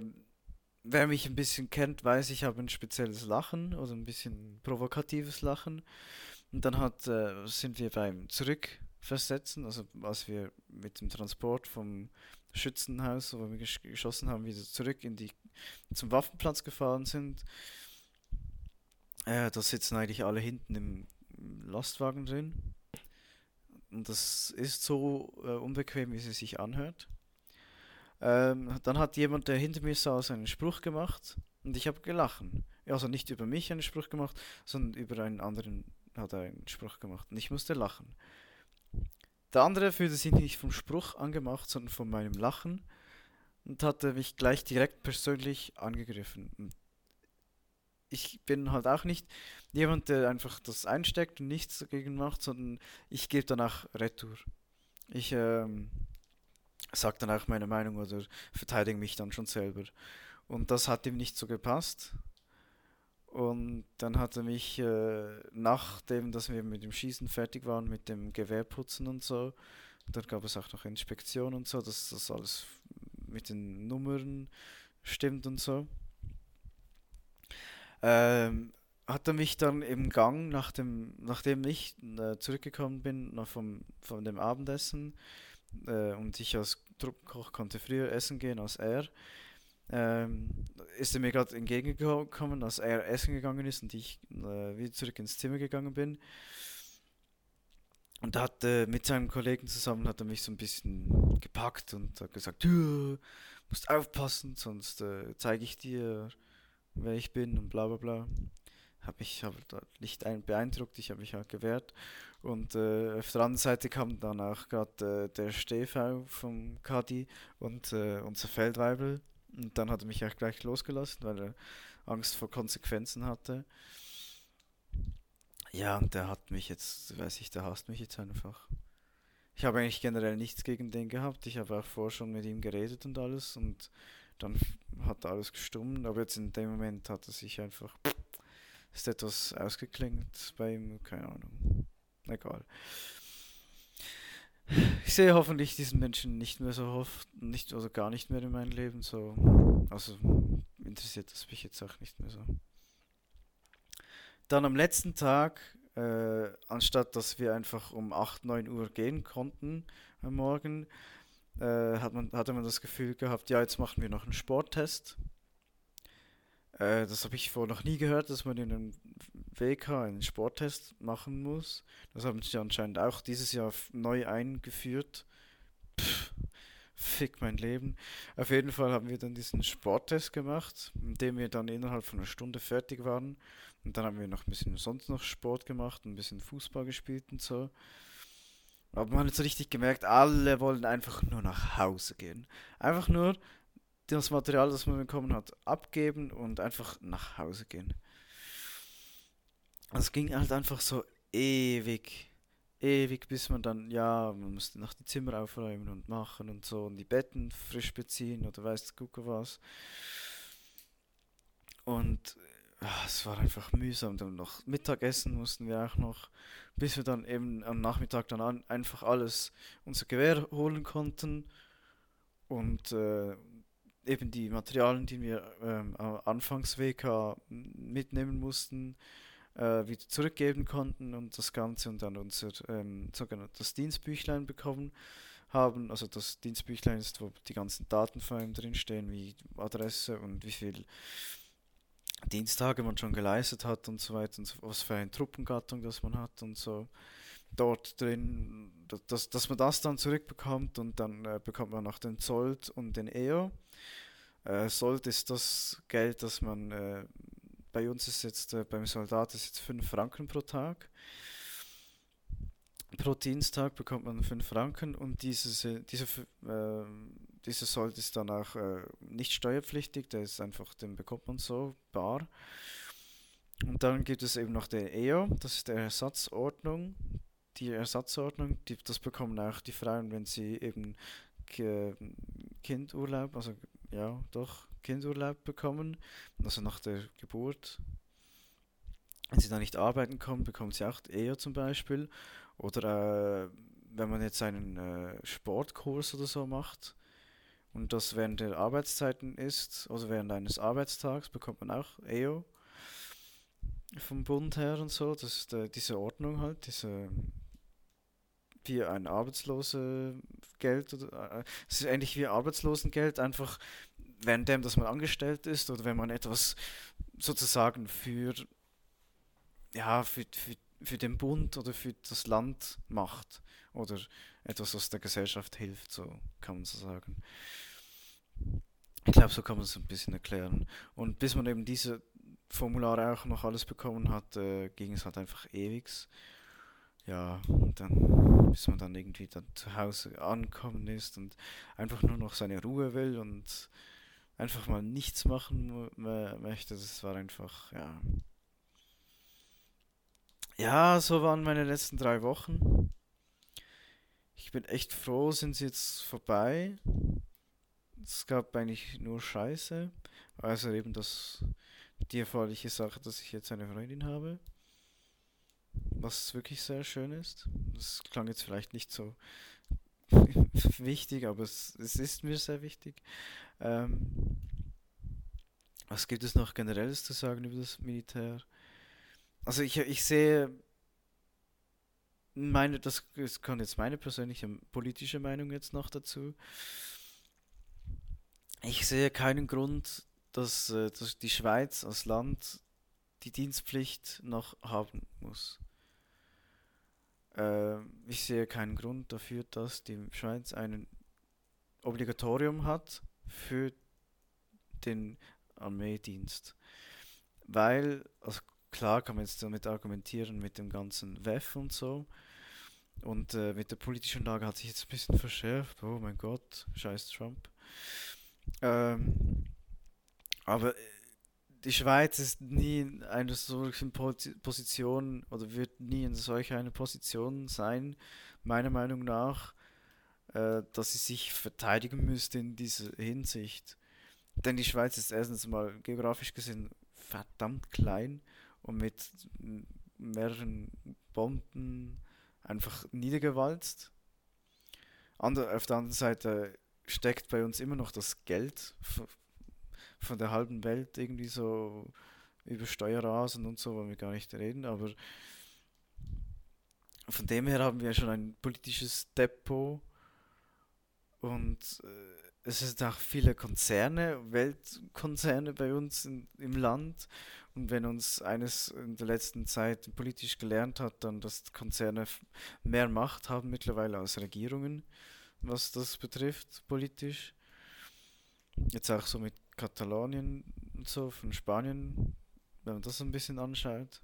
wer mich ein bisschen kennt, weiß, ich habe ein spezielles Lachen oder ein bisschen provokatives Lachen. Und dann hat, äh, sind wir beim Zurückversetzen, also als wir mit dem Transport vom Schützenhaus, wo wir gesch geschossen haben, wieder zurück in die, zum Waffenplatz gefahren sind. Äh, da sitzen eigentlich alle hinten im Lastwagen drin. Und das ist so äh, unbequem, wie sie sich anhört. Ähm, dann hat jemand, der hinter mir saß, einen Spruch gemacht und ich habe gelachen. Also nicht über mich einen Spruch gemacht, sondern über einen anderen hat er einen Spruch gemacht und ich musste lachen. Der andere fühlte sich nicht vom Spruch angemacht, sondern von meinem Lachen und hatte mich gleich direkt persönlich angegriffen. Ich bin halt auch nicht jemand, der einfach das einsteckt und nichts dagegen macht, sondern ich gebe danach Retour. Ich ähm, sage dann auch meine Meinung oder verteidige mich dann schon selber. Und das hat ihm nicht so gepasst. Und dann hat er mich, äh, nachdem dass wir mit dem Schießen fertig waren, mit dem Gewehrputzen und so, dann gab es auch noch Inspektion und so, dass das alles mit den Nummern stimmt und so. Ähm, hat er mich dann im Gang, nach dem, nachdem ich äh, zurückgekommen bin, noch vom, von dem Abendessen, äh, und ich als Truppenkoch konnte früher essen gehen als er, ähm, ist er mir gerade entgegengekommen, als er essen gegangen ist und ich äh, wieder zurück ins Zimmer gegangen bin. Und hat äh, mit seinem Kollegen zusammen hat er mich so ein bisschen gepackt und hat gesagt, du musst aufpassen, sonst äh, zeige ich dir, wer ich bin und bla bla bla. Hab mich hab nicht beeindruckt, ich habe mich halt gewehrt. Und äh, auf der anderen Seite kam dann auch gerade äh, der Stehfau vom Kadi und äh, unser Feldweibel und dann hat er mich auch gleich losgelassen, weil er Angst vor Konsequenzen hatte. Ja, und der hat mich jetzt, weiß ich, der hasst mich jetzt einfach. Ich habe eigentlich generell nichts gegen den gehabt. Ich habe auch vorher schon mit ihm geredet und alles und dann hat alles gestummt, aber jetzt in dem Moment hat er sich einfach ist etwas ausgeklingt bei ihm, keine Ahnung. Egal. Ich sehe hoffentlich diesen Menschen nicht mehr so oft, nicht oder gar nicht mehr in meinem Leben. So, also interessiert das mich jetzt auch nicht mehr so. Dann am letzten Tag, äh, anstatt dass wir einfach um 8, 9 Uhr gehen konnten am Morgen, äh, hat man, hatte man das Gefühl gehabt, ja, jetzt machen wir noch einen Sporttest. Äh, das habe ich vorher noch nie gehört, dass man in einem WK einen Sporttest machen muss. Das haben sie anscheinend auch dieses Jahr neu eingeführt. Pff, fick mein Leben. Auf jeden Fall haben wir dann diesen Sporttest gemacht, in dem wir dann innerhalb von einer Stunde fertig waren. Und dann haben wir noch ein bisschen sonst noch Sport gemacht, ein bisschen Fußball gespielt und so. Aber man hat so richtig gemerkt, alle wollen einfach nur nach Hause gehen. Einfach nur das Material, das man bekommen hat, abgeben und einfach nach Hause gehen. Es ging halt einfach so ewig, ewig, bis man dann, ja, man musste noch die Zimmer aufräumen und machen und so und die Betten frisch beziehen oder weißt du, gucke was. Und ja, es war einfach mühsam. Dann noch Mittagessen mussten wir auch noch, bis wir dann eben am Nachmittag dann an, einfach alles unser Gewehr holen konnten und äh, eben die Materialien, die wir ähm, anfangs WK mitnehmen mussten, äh, wieder zurückgeben konnten und das Ganze und dann unser ähm, sogenanntes Dienstbüchlein bekommen haben. Also das Dienstbüchlein ist, wo die ganzen Daten von ihm drinstehen, wie Adresse und wie viel Diensttage man schon geleistet hat und so weiter und so, was für eine Truppengattung das man hat und so dort drin, dass, dass man das dann zurückbekommt und dann äh, bekommt man noch den Zoll und den EO. Äh, Sold ist das Geld, das man äh, bei uns ist jetzt, äh, beim Soldat ist jetzt 5 Franken pro Tag. Pro Dienstag bekommt man 5 Franken und dieses, diese, äh, dieser Sold ist dann auch äh, nicht steuerpflichtig, der ist einfach, den bekommt man so bar. Und dann gibt es eben noch der EO, das ist der Ersatzordnung. Die Ersatzordnung, die, das bekommen auch die Frauen, wenn sie eben Kindurlaub, also ja, doch, Kindurlaub bekommen, also nach der Geburt. Wenn sie da nicht arbeiten können, bekommen sie auch eher zum Beispiel. Oder äh, wenn man jetzt einen äh, Sportkurs oder so macht, und das während der Arbeitszeiten ist, also während eines Arbeitstags, bekommt man auch EO vom Bund her und so. Das ist äh, diese Ordnung halt, diese wie ein Arbeitslosengeld äh, es ist ähnlich wie Arbeitslosengeld, einfach währenddem, dass man angestellt ist oder wenn man etwas sozusagen für ja, für, für, für den Bund oder für das Land macht oder etwas, was der Gesellschaft hilft, so kann man so sagen. Ich glaube, so kann man es ein bisschen erklären. Und bis man eben diese Formulare auch noch alles bekommen hat, äh, ging es halt einfach ewig. Ja, und dann, bis man dann irgendwie dann zu Hause angekommen ist und einfach nur noch seine Ruhe will und einfach mal nichts machen möchte, das war einfach, ja. Ja, so waren meine letzten drei Wochen. Ich bin echt froh, sind sie jetzt vorbei. Es gab eigentlich nur Scheiße. Also eben das die erfreuliche Sache, dass ich jetzt eine Freundin habe. Was wirklich sehr schön ist. Das klang jetzt vielleicht nicht so wichtig, aber es, es, ist mir sehr wichtig. Ähm, was gibt es noch generelles zu sagen über das Militär? Also ich, ich sehe meine, das, kommt jetzt meine persönliche politische Meinung jetzt noch dazu. Ich sehe keinen Grund, dass, äh, dass die Schweiz als Land die Dienstpflicht noch haben muss. Äh, ich sehe keinen Grund dafür, dass die Schweiz ein Obligatorium hat für den Armeedienst. Weil, also klar kann man jetzt damit argumentieren mit dem ganzen WEF und so. Und äh, mit der politischen Lage hat sich jetzt ein bisschen verschärft. Oh mein Gott, scheiß Trump. Ähm, aber die Schweiz ist nie in einer solchen Position oder wird nie in solch einer Position sein, meiner Meinung nach, äh, dass sie sich verteidigen müsste in dieser Hinsicht. Denn die Schweiz ist erstens mal geografisch gesehen verdammt klein und mit mehreren Bomben einfach niedergewalzt. Ander, auf der anderen Seite steckt bei uns immer noch das Geld von der halben Welt irgendwie so über Steuerrasen und so wollen wir gar nicht reden, aber von dem her haben wir schon ein politisches Depot und äh, es sind auch viele Konzerne, Weltkonzerne bei uns in, im Land. Und wenn uns eines in der letzten Zeit politisch gelernt hat, dann, dass Konzerne mehr Macht haben mittlerweile als Regierungen, was das betrifft, politisch. Jetzt auch so mit Katalonien und so von Spanien, wenn man das ein bisschen anschaut.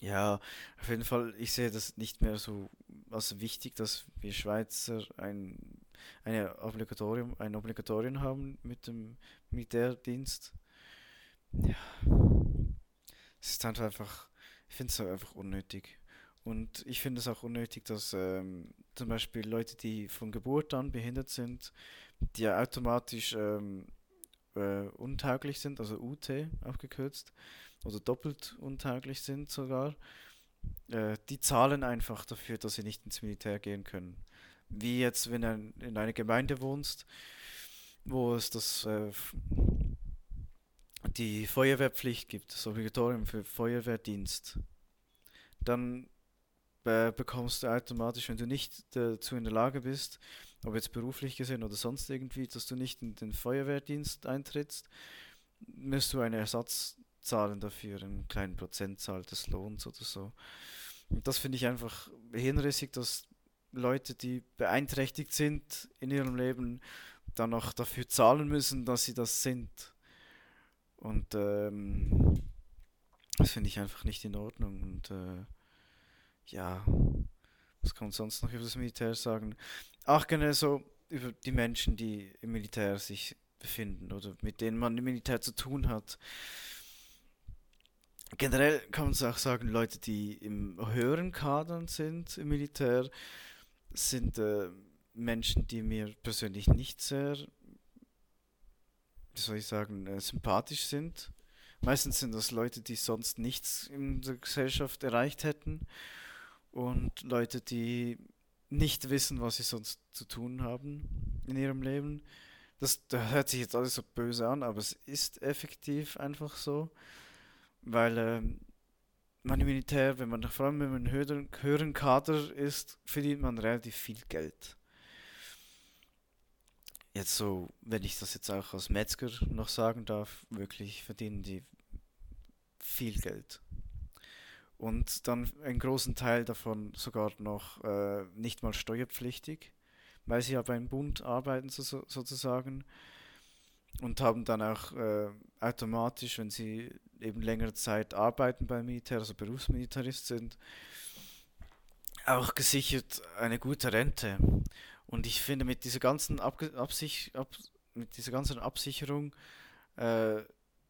Ja, auf jeden Fall, ich sehe das nicht mehr so als wichtig, dass wir Schweizer ein, eine Obligatorium, ein Obligatorium haben mit dem Militärdienst. Ja, es ist einfach, ich finde es einfach unnötig. Und ich finde es auch unnötig, dass ähm, zum Beispiel Leute, die von Geburt an behindert sind, die ja automatisch ähm, äh, untauglich sind, also UT abgekürzt, oder doppelt untauglich sind sogar, äh, die zahlen einfach dafür, dass sie nicht ins Militär gehen können. Wie jetzt, wenn du in einer Gemeinde wohnst, wo es das äh, die Feuerwehrpflicht gibt, das Obligatorium für Feuerwehrdienst, dann äh, bekommst du automatisch, wenn du nicht dazu in der Lage bist, ob jetzt beruflich gesehen oder sonst irgendwie, dass du nicht in den Feuerwehrdienst eintrittst, müsst du einen Ersatz zahlen dafür, einen kleinen Prozentzahl des Lohns oder so. Und das finde ich einfach hinrissig, dass Leute, die beeinträchtigt sind in ihrem Leben, dann noch dafür zahlen müssen, dass sie das sind. Und ähm, das finde ich einfach nicht in Ordnung. Und äh, ja, was kann man sonst noch über das Militär sagen? Ach, genau so über die Menschen, die im Militär sich befinden oder mit denen man im Militär zu tun hat. Generell kann man auch sagen, Leute, die im höheren Kadern sind im Militär, sind äh, Menschen, die mir persönlich nicht sehr, wie soll ich sagen, äh, sympathisch sind. Meistens sind das Leute, die sonst nichts in der Gesellschaft erreicht hätten und Leute, die nicht wissen, was sie sonst zu tun haben. in ihrem Leben. Das, das hört sich jetzt alles so böse an, aber es ist effektiv einfach so, weil ähm, man im Militär, wenn man vor allem wenn man höheren, höheren Kader ist, verdient man relativ viel Geld. Jetzt so, wenn ich das jetzt auch als Metzger noch sagen darf, wirklich verdienen die viel Geld. Und dann einen großen Teil davon sogar noch äh, nicht mal steuerpflichtig, weil sie ja beim Bund arbeiten so, sozusagen und haben dann auch äh, automatisch, wenn sie eben längere Zeit arbeiten beim Militär, also Berufsmilitarist sind, auch gesichert eine gute Rente. Und ich finde, mit dieser ganzen Ab Absich Ab mit dieser ganzen Absicherung äh,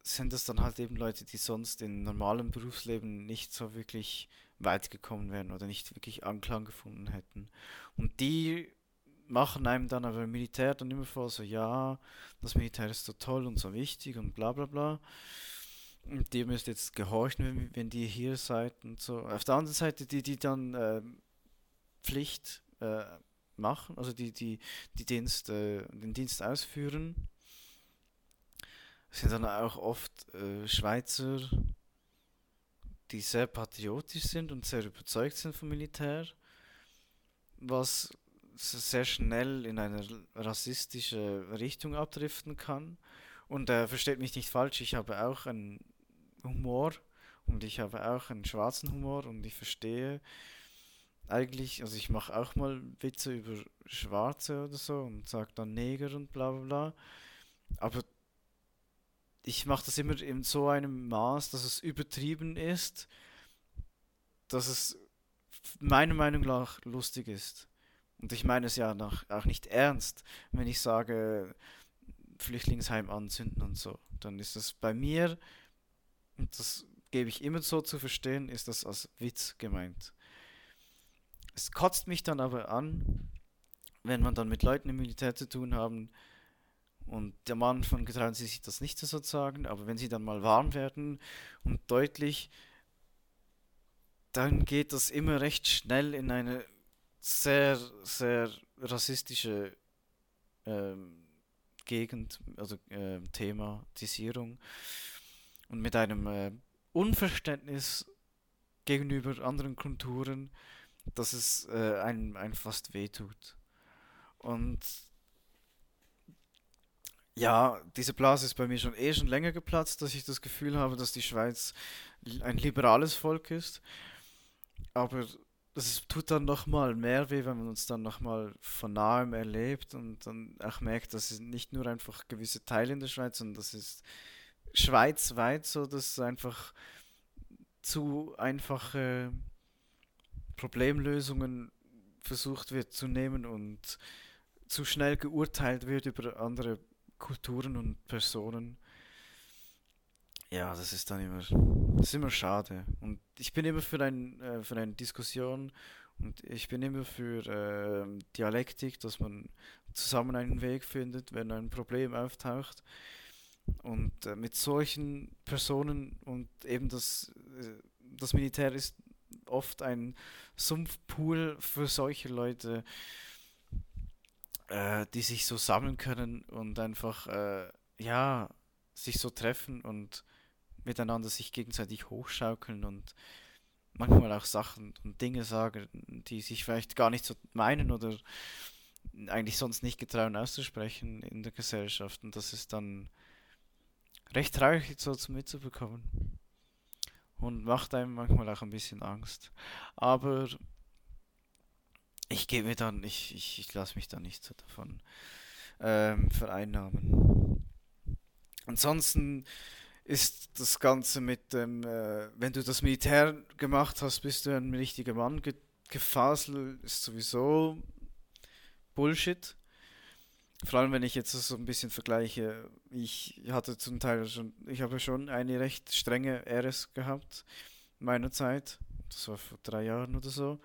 sind das dann halt eben Leute, die sonst im normalen Berufsleben nicht so wirklich weit gekommen wären oder nicht wirklich Anklang gefunden hätten. Und die machen einem dann aber Militär dann immer vor, so ja, das Militär ist so toll und so wichtig und bla bla bla. Und ihr müsst jetzt gehorchen, wenn, wenn ihr hier seid und so. Auf der anderen Seite, die, die dann äh, Pflicht äh, machen, also die, die, die Dienst, äh, den Dienst ausführen, sind dann auch oft äh, Schweizer, die sehr patriotisch sind und sehr überzeugt sind vom Militär, was sehr schnell in eine rassistische Richtung abdriften kann. Und äh, versteht mich nicht falsch, ich habe auch einen Humor und ich habe auch einen schwarzen Humor und ich verstehe eigentlich, also ich mache auch mal Witze über Schwarze oder so und sage dann Neger und bla bla bla. Aber ich mache das immer in so einem Maß, dass es übertrieben ist, dass es meiner Meinung nach lustig ist. Und ich meine es ja nach, auch nicht ernst, wenn ich sage, Flüchtlingsheim anzünden und so. Dann ist das bei mir, und das gebe ich immer so zu verstehen, ist das als Witz gemeint. Es kotzt mich dann aber an, wenn man dann mit Leuten im Militär zu tun haben und am Anfang getrauen sie sich das nicht so zu sagen, aber wenn sie dann mal warm werden und deutlich, dann geht das immer recht schnell in eine sehr, sehr rassistische ähm, Gegend, also äh, Thematisierung und mit einem äh, Unverständnis gegenüber anderen Kulturen, dass es äh, einem, einem fast wehtut. Und ja, diese Blase ist bei mir schon eh schon länger geplatzt, dass ich das Gefühl habe, dass die Schweiz ein liberales Volk ist. Aber das tut dann nochmal mehr weh, wenn man uns dann nochmal von nahem erlebt und dann auch merkt, dass es nicht nur einfach gewisse Teile in der Schweiz, sondern das ist schweizweit so, dass einfach zu einfache Problemlösungen versucht wird zu nehmen und zu schnell geurteilt wird über andere Kulturen und Personen. Ja, das ist dann immer, das ist immer schade. Und ich bin immer für, ein, äh, für eine Diskussion und ich bin immer für äh, Dialektik, dass man zusammen einen Weg findet, wenn ein Problem auftaucht. Und äh, mit solchen Personen und eben das, äh, das Militär ist oft ein Sumpfpool für solche Leute, äh, die sich so sammeln können und einfach, äh, ja, sich so treffen und miteinander sich gegenseitig hochschaukeln und manchmal auch Sachen und Dinge sagen, die sich vielleicht gar nicht so meinen oder eigentlich sonst nicht getrauen auszusprechen in der Gesellschaft. Und das ist dann recht traurig so zu mitzubekommen. Und macht einem manchmal auch ein bisschen Angst. Aber ich gebe mir dann, ich, ich, ich lasse mich da nicht so davon ähm, vereinnahmen. Ansonsten ist das Ganze mit dem, äh, wenn du das Militär gemacht hast, bist du ein richtiger Mann. Ge Gefasel ist sowieso Bullshit. Vor allem, wenn ich jetzt so ein bisschen vergleiche, ich hatte zum Teil schon, ich habe schon eine recht strenge RS gehabt in meiner Zeit. Das war vor drei Jahren oder so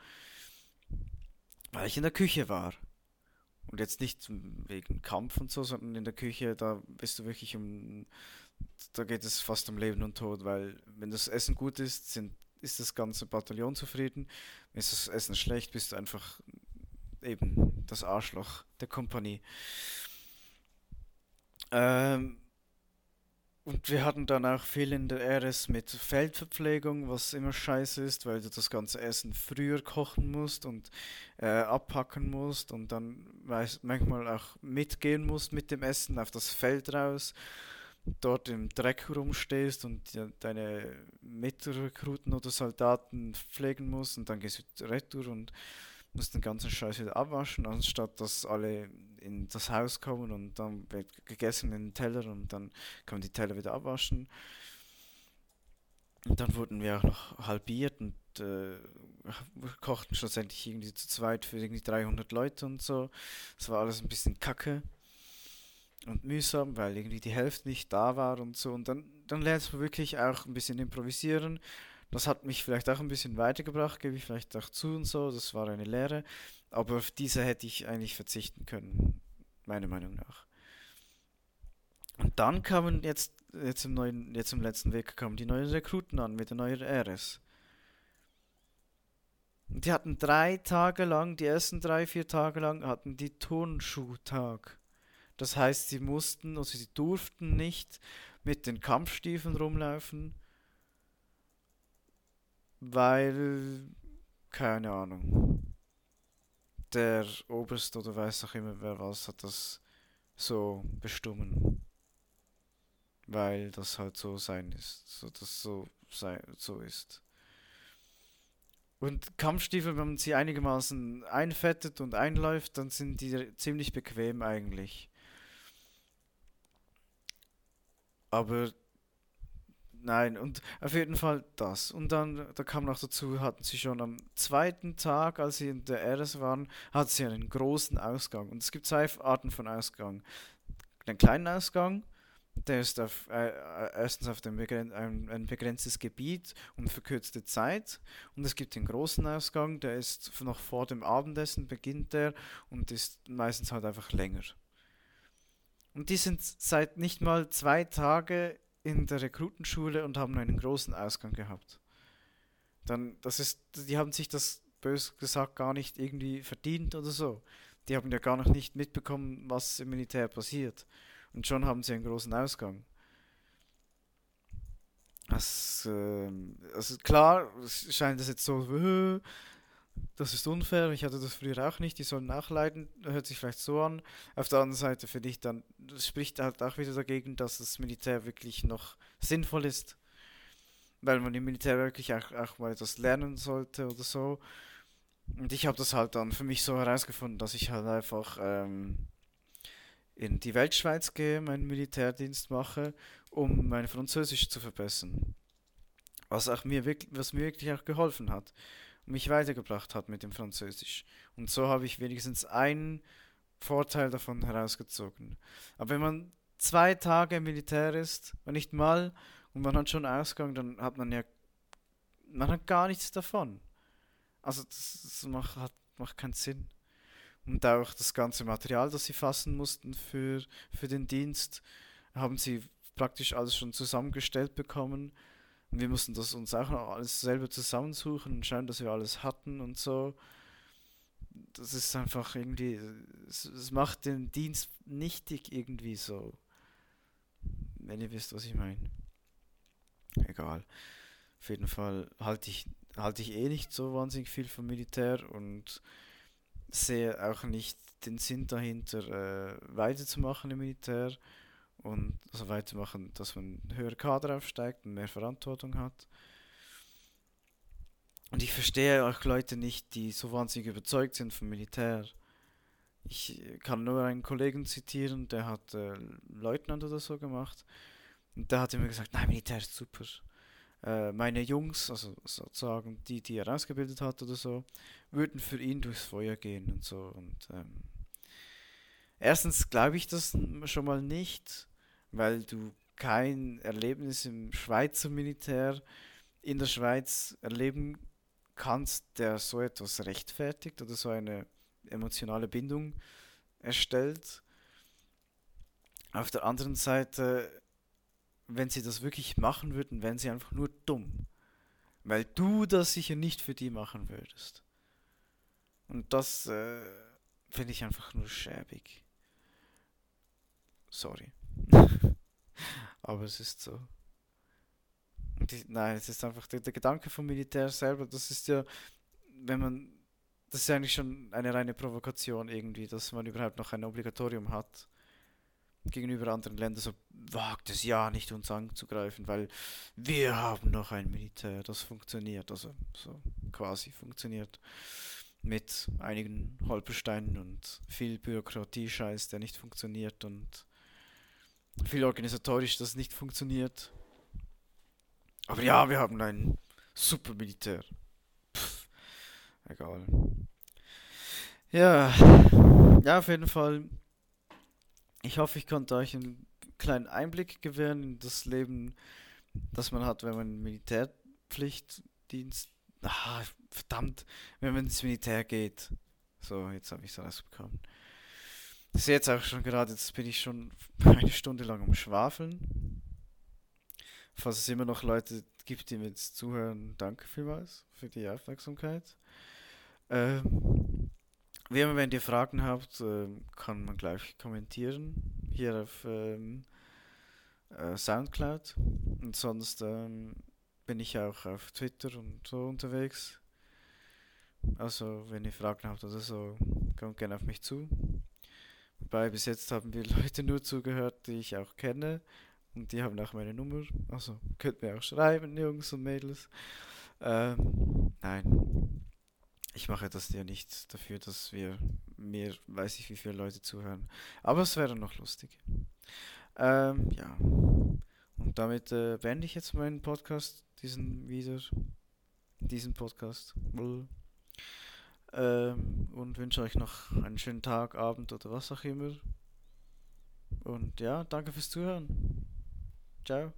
weil ich in der Küche war. Und jetzt nicht wegen Kampf und so, sondern in der Küche, da bist du wirklich um, da geht es fast um Leben und Tod, weil wenn das Essen gut ist, sind, ist das ganze Bataillon zufrieden. Wenn das Essen schlecht, bist du einfach eben das Arschloch der Kompanie. Ähm, und wir hatten dann auch viel in der RS mit Feldverpflegung, was immer scheiße ist, weil du das ganze Essen früher kochen musst und äh, abpacken musst und dann weiß, manchmal auch mitgehen musst mit dem Essen auf das Feld raus, dort im Dreck rumstehst und ja, deine Mitrekruten oder Soldaten pflegen musst und dann gehst du retour und musst den ganzen Scheiß wieder abwaschen, anstatt dass alle in das Haus kommen und dann wird gegessen in den Teller und dann kann man die Teller wieder abwaschen. Und dann wurden wir auch noch halbiert und äh, kochten schlussendlich irgendwie zu zweit für irgendwie 300 Leute und so. Das war alles ein bisschen kacke und mühsam, weil irgendwie die Hälfte nicht da war und so. Und dann, dann lernst du wirklich auch ein bisschen improvisieren. Das hat mich vielleicht auch ein bisschen weitergebracht, gebe ich vielleicht auch zu und so. Das war eine Lehre. Aber auf diese hätte ich eigentlich verzichten können, meiner Meinung nach. Und dann kamen jetzt, jetzt im neuen, jetzt im letzten Weg kamen die neuen Rekruten an mit der neuen RS. Und die hatten drei Tage lang, die ersten drei, vier Tage lang hatten die Turnschuhtag. Das heißt, sie mussten, also sie durften nicht mit den Kampfstiefeln rumlaufen, weil, keine Ahnung, der Oberst oder weiß auch immer wer was hat das so bestimmen. Weil das halt so sein ist, so das so sei, so ist. Und Kampfstiefel, wenn man sie einigermaßen einfettet und einläuft, dann sind die ziemlich bequem eigentlich. Aber nein, und auf jeden Fall das. Und dann, da kam noch dazu, hatten sie schon am zweiten Tag, als sie in der RS waren, hatten sie einen großen Ausgang. Und es gibt zwei Arten von Ausgang. Den kleinen Ausgang, der ist auf, äh, äh erstens auf dem Begren ein, ein, begrenztes Gebiet und verkürzte Zeit. Und es gibt den großen Ausgang, der ist noch vor dem Abendessen, beginnt der und ist meistens halt einfach länger. Und die sind seit nicht mal zwei Tage in der Rekrutenschule und haben einen großen Ausgang gehabt. Dann, das ist, die haben sich das bös gesagt gar nicht irgendwie verdient oder so. Die haben ja gar noch nicht mitbekommen, was im Militär passiert. Und schon haben sie einen großen Ausgang. Das, äh, also klar, scheint das jetzt so, das ist unfair, ich hatte das früher auch nicht, die sollen nachleiden, hört sich vielleicht so an. Auf der anderen Seite finde ich dann, das spricht halt auch wieder dagegen, dass das Militär wirklich noch sinnvoll ist. Weil man im Militär wirklich auch, auch mal etwas lernen sollte oder so. Und ich habe das halt dann für mich so herausgefunden, dass ich halt einfach ähm, in die Weltschweiz gehe, meinen Militärdienst mache, um mein Französisch zu verbessern. Was, auch mir, wirklich, was mir wirklich auch geholfen hat mich weitergebracht hat mit dem Französisch. Und so habe ich wenigstens einen Vorteil davon herausgezogen. Aber wenn man zwei Tage im Militär ist, und nicht mal, und man hat schon Ausgang, dann hat man ja, man hat gar nichts davon. Also das, das macht, hat, macht keinen Sinn. Und auch das ganze Material, das sie fassen mussten für, für den Dienst, haben sie praktisch alles schon zusammengestellt bekommen. Und wir mussten das uns auch noch alles selber zusammensuchen und schauen, dass wir alles hatten und so. Das ist einfach irgendwie, es, es macht den Dienst nichtig irgendwie so. Wenn ihr wisst, was ich meine. Egal. Auf jeden Fall halte ich, halte ich eh nicht so wahnsinnig viel vom Militär und sehe auch nicht den Sinn dahinter, äh, weiterzumachen im Militär und so weitermachen, dass man höher Kader aufsteigt und mehr Verantwortung hat. Und ich verstehe auch Leute nicht, die so wahnsinnig überzeugt sind vom Militär. Ich kann nur einen Kollegen zitieren, der hat äh, Leutnant oder so gemacht. Und der hat immer gesagt, nein, Militär ist super. Äh, meine Jungs, also sozusagen die, die er ausgebildet hat oder so, würden für ihn durchs Feuer gehen und so. Und ähm, erstens glaube ich das schon mal nicht weil du kein Erlebnis im Schweizer Militär in der Schweiz erleben kannst, der so etwas rechtfertigt oder so eine emotionale Bindung erstellt. Auf der anderen Seite, wenn sie das wirklich machen würden, wären sie einfach nur dumm. Weil du das sicher nicht für die machen würdest. Und das, äh, finde ich einfach nur schäbig. Sorry. Aber es ist so. Die, nein, es ist einfach der, der, Gedanke vom Militär selber, das ist ja, wenn man, das ist eigentlich schon eine reine Provokation irgendwie, dass man überhaupt noch ein Obligatorium hat gegenüber anderen Ländern so wagt es ja nicht uns anzugreifen, weil wir haben noch ein Militär, das funktioniert, also so quasi funktioniert mit einigen Holpersteinen und viel Bürokratie-Scheiß, der nicht funktioniert und viel organisatorisch, das nicht funktioniert. Aber ja, wir haben ein super Militär. Pff, egal. Ja, ja, auf jeden Fall ich hoffe, ich konnte euch einen kleinen Einblick gewähren in das Leben, das man hat, wenn man Militärpflichtdienst. Ah, verdammt, wenn man ins Militär geht. So, jetzt habe ich es rausbekommen. Ich sehe jetzt auch schon gerade, jetzt bin ich schon eine Stunde lang am Schwafeln. Falls es immer noch Leute gibt, die mir jetzt zuhören, danke vielmals für die Aufmerksamkeit. Ähm, wie immer, wenn ihr Fragen habt, äh, kann man gleich kommentieren hier auf ähm, äh, Soundcloud. Und sonst ähm, bin ich auch auf Twitter und so unterwegs. Also, wenn ihr Fragen habt oder so, kommt gerne auf mich zu. Wobei bis jetzt haben wir Leute nur zugehört, die ich auch kenne. Und die haben auch meine Nummer. Also könnt mir auch schreiben, Jungs und Mädels. Ähm, nein ich mache das ja nicht dafür, dass wir mir, weiß ich wie viele Leute zuhören. Aber es wäre noch lustig. Ähm, ja. Und damit äh, beende ich jetzt meinen Podcast, diesen wieder, diesen Podcast. Ähm, und wünsche euch noch einen schönen Tag, Abend oder was auch immer. Und ja, danke fürs Zuhören. Ciao.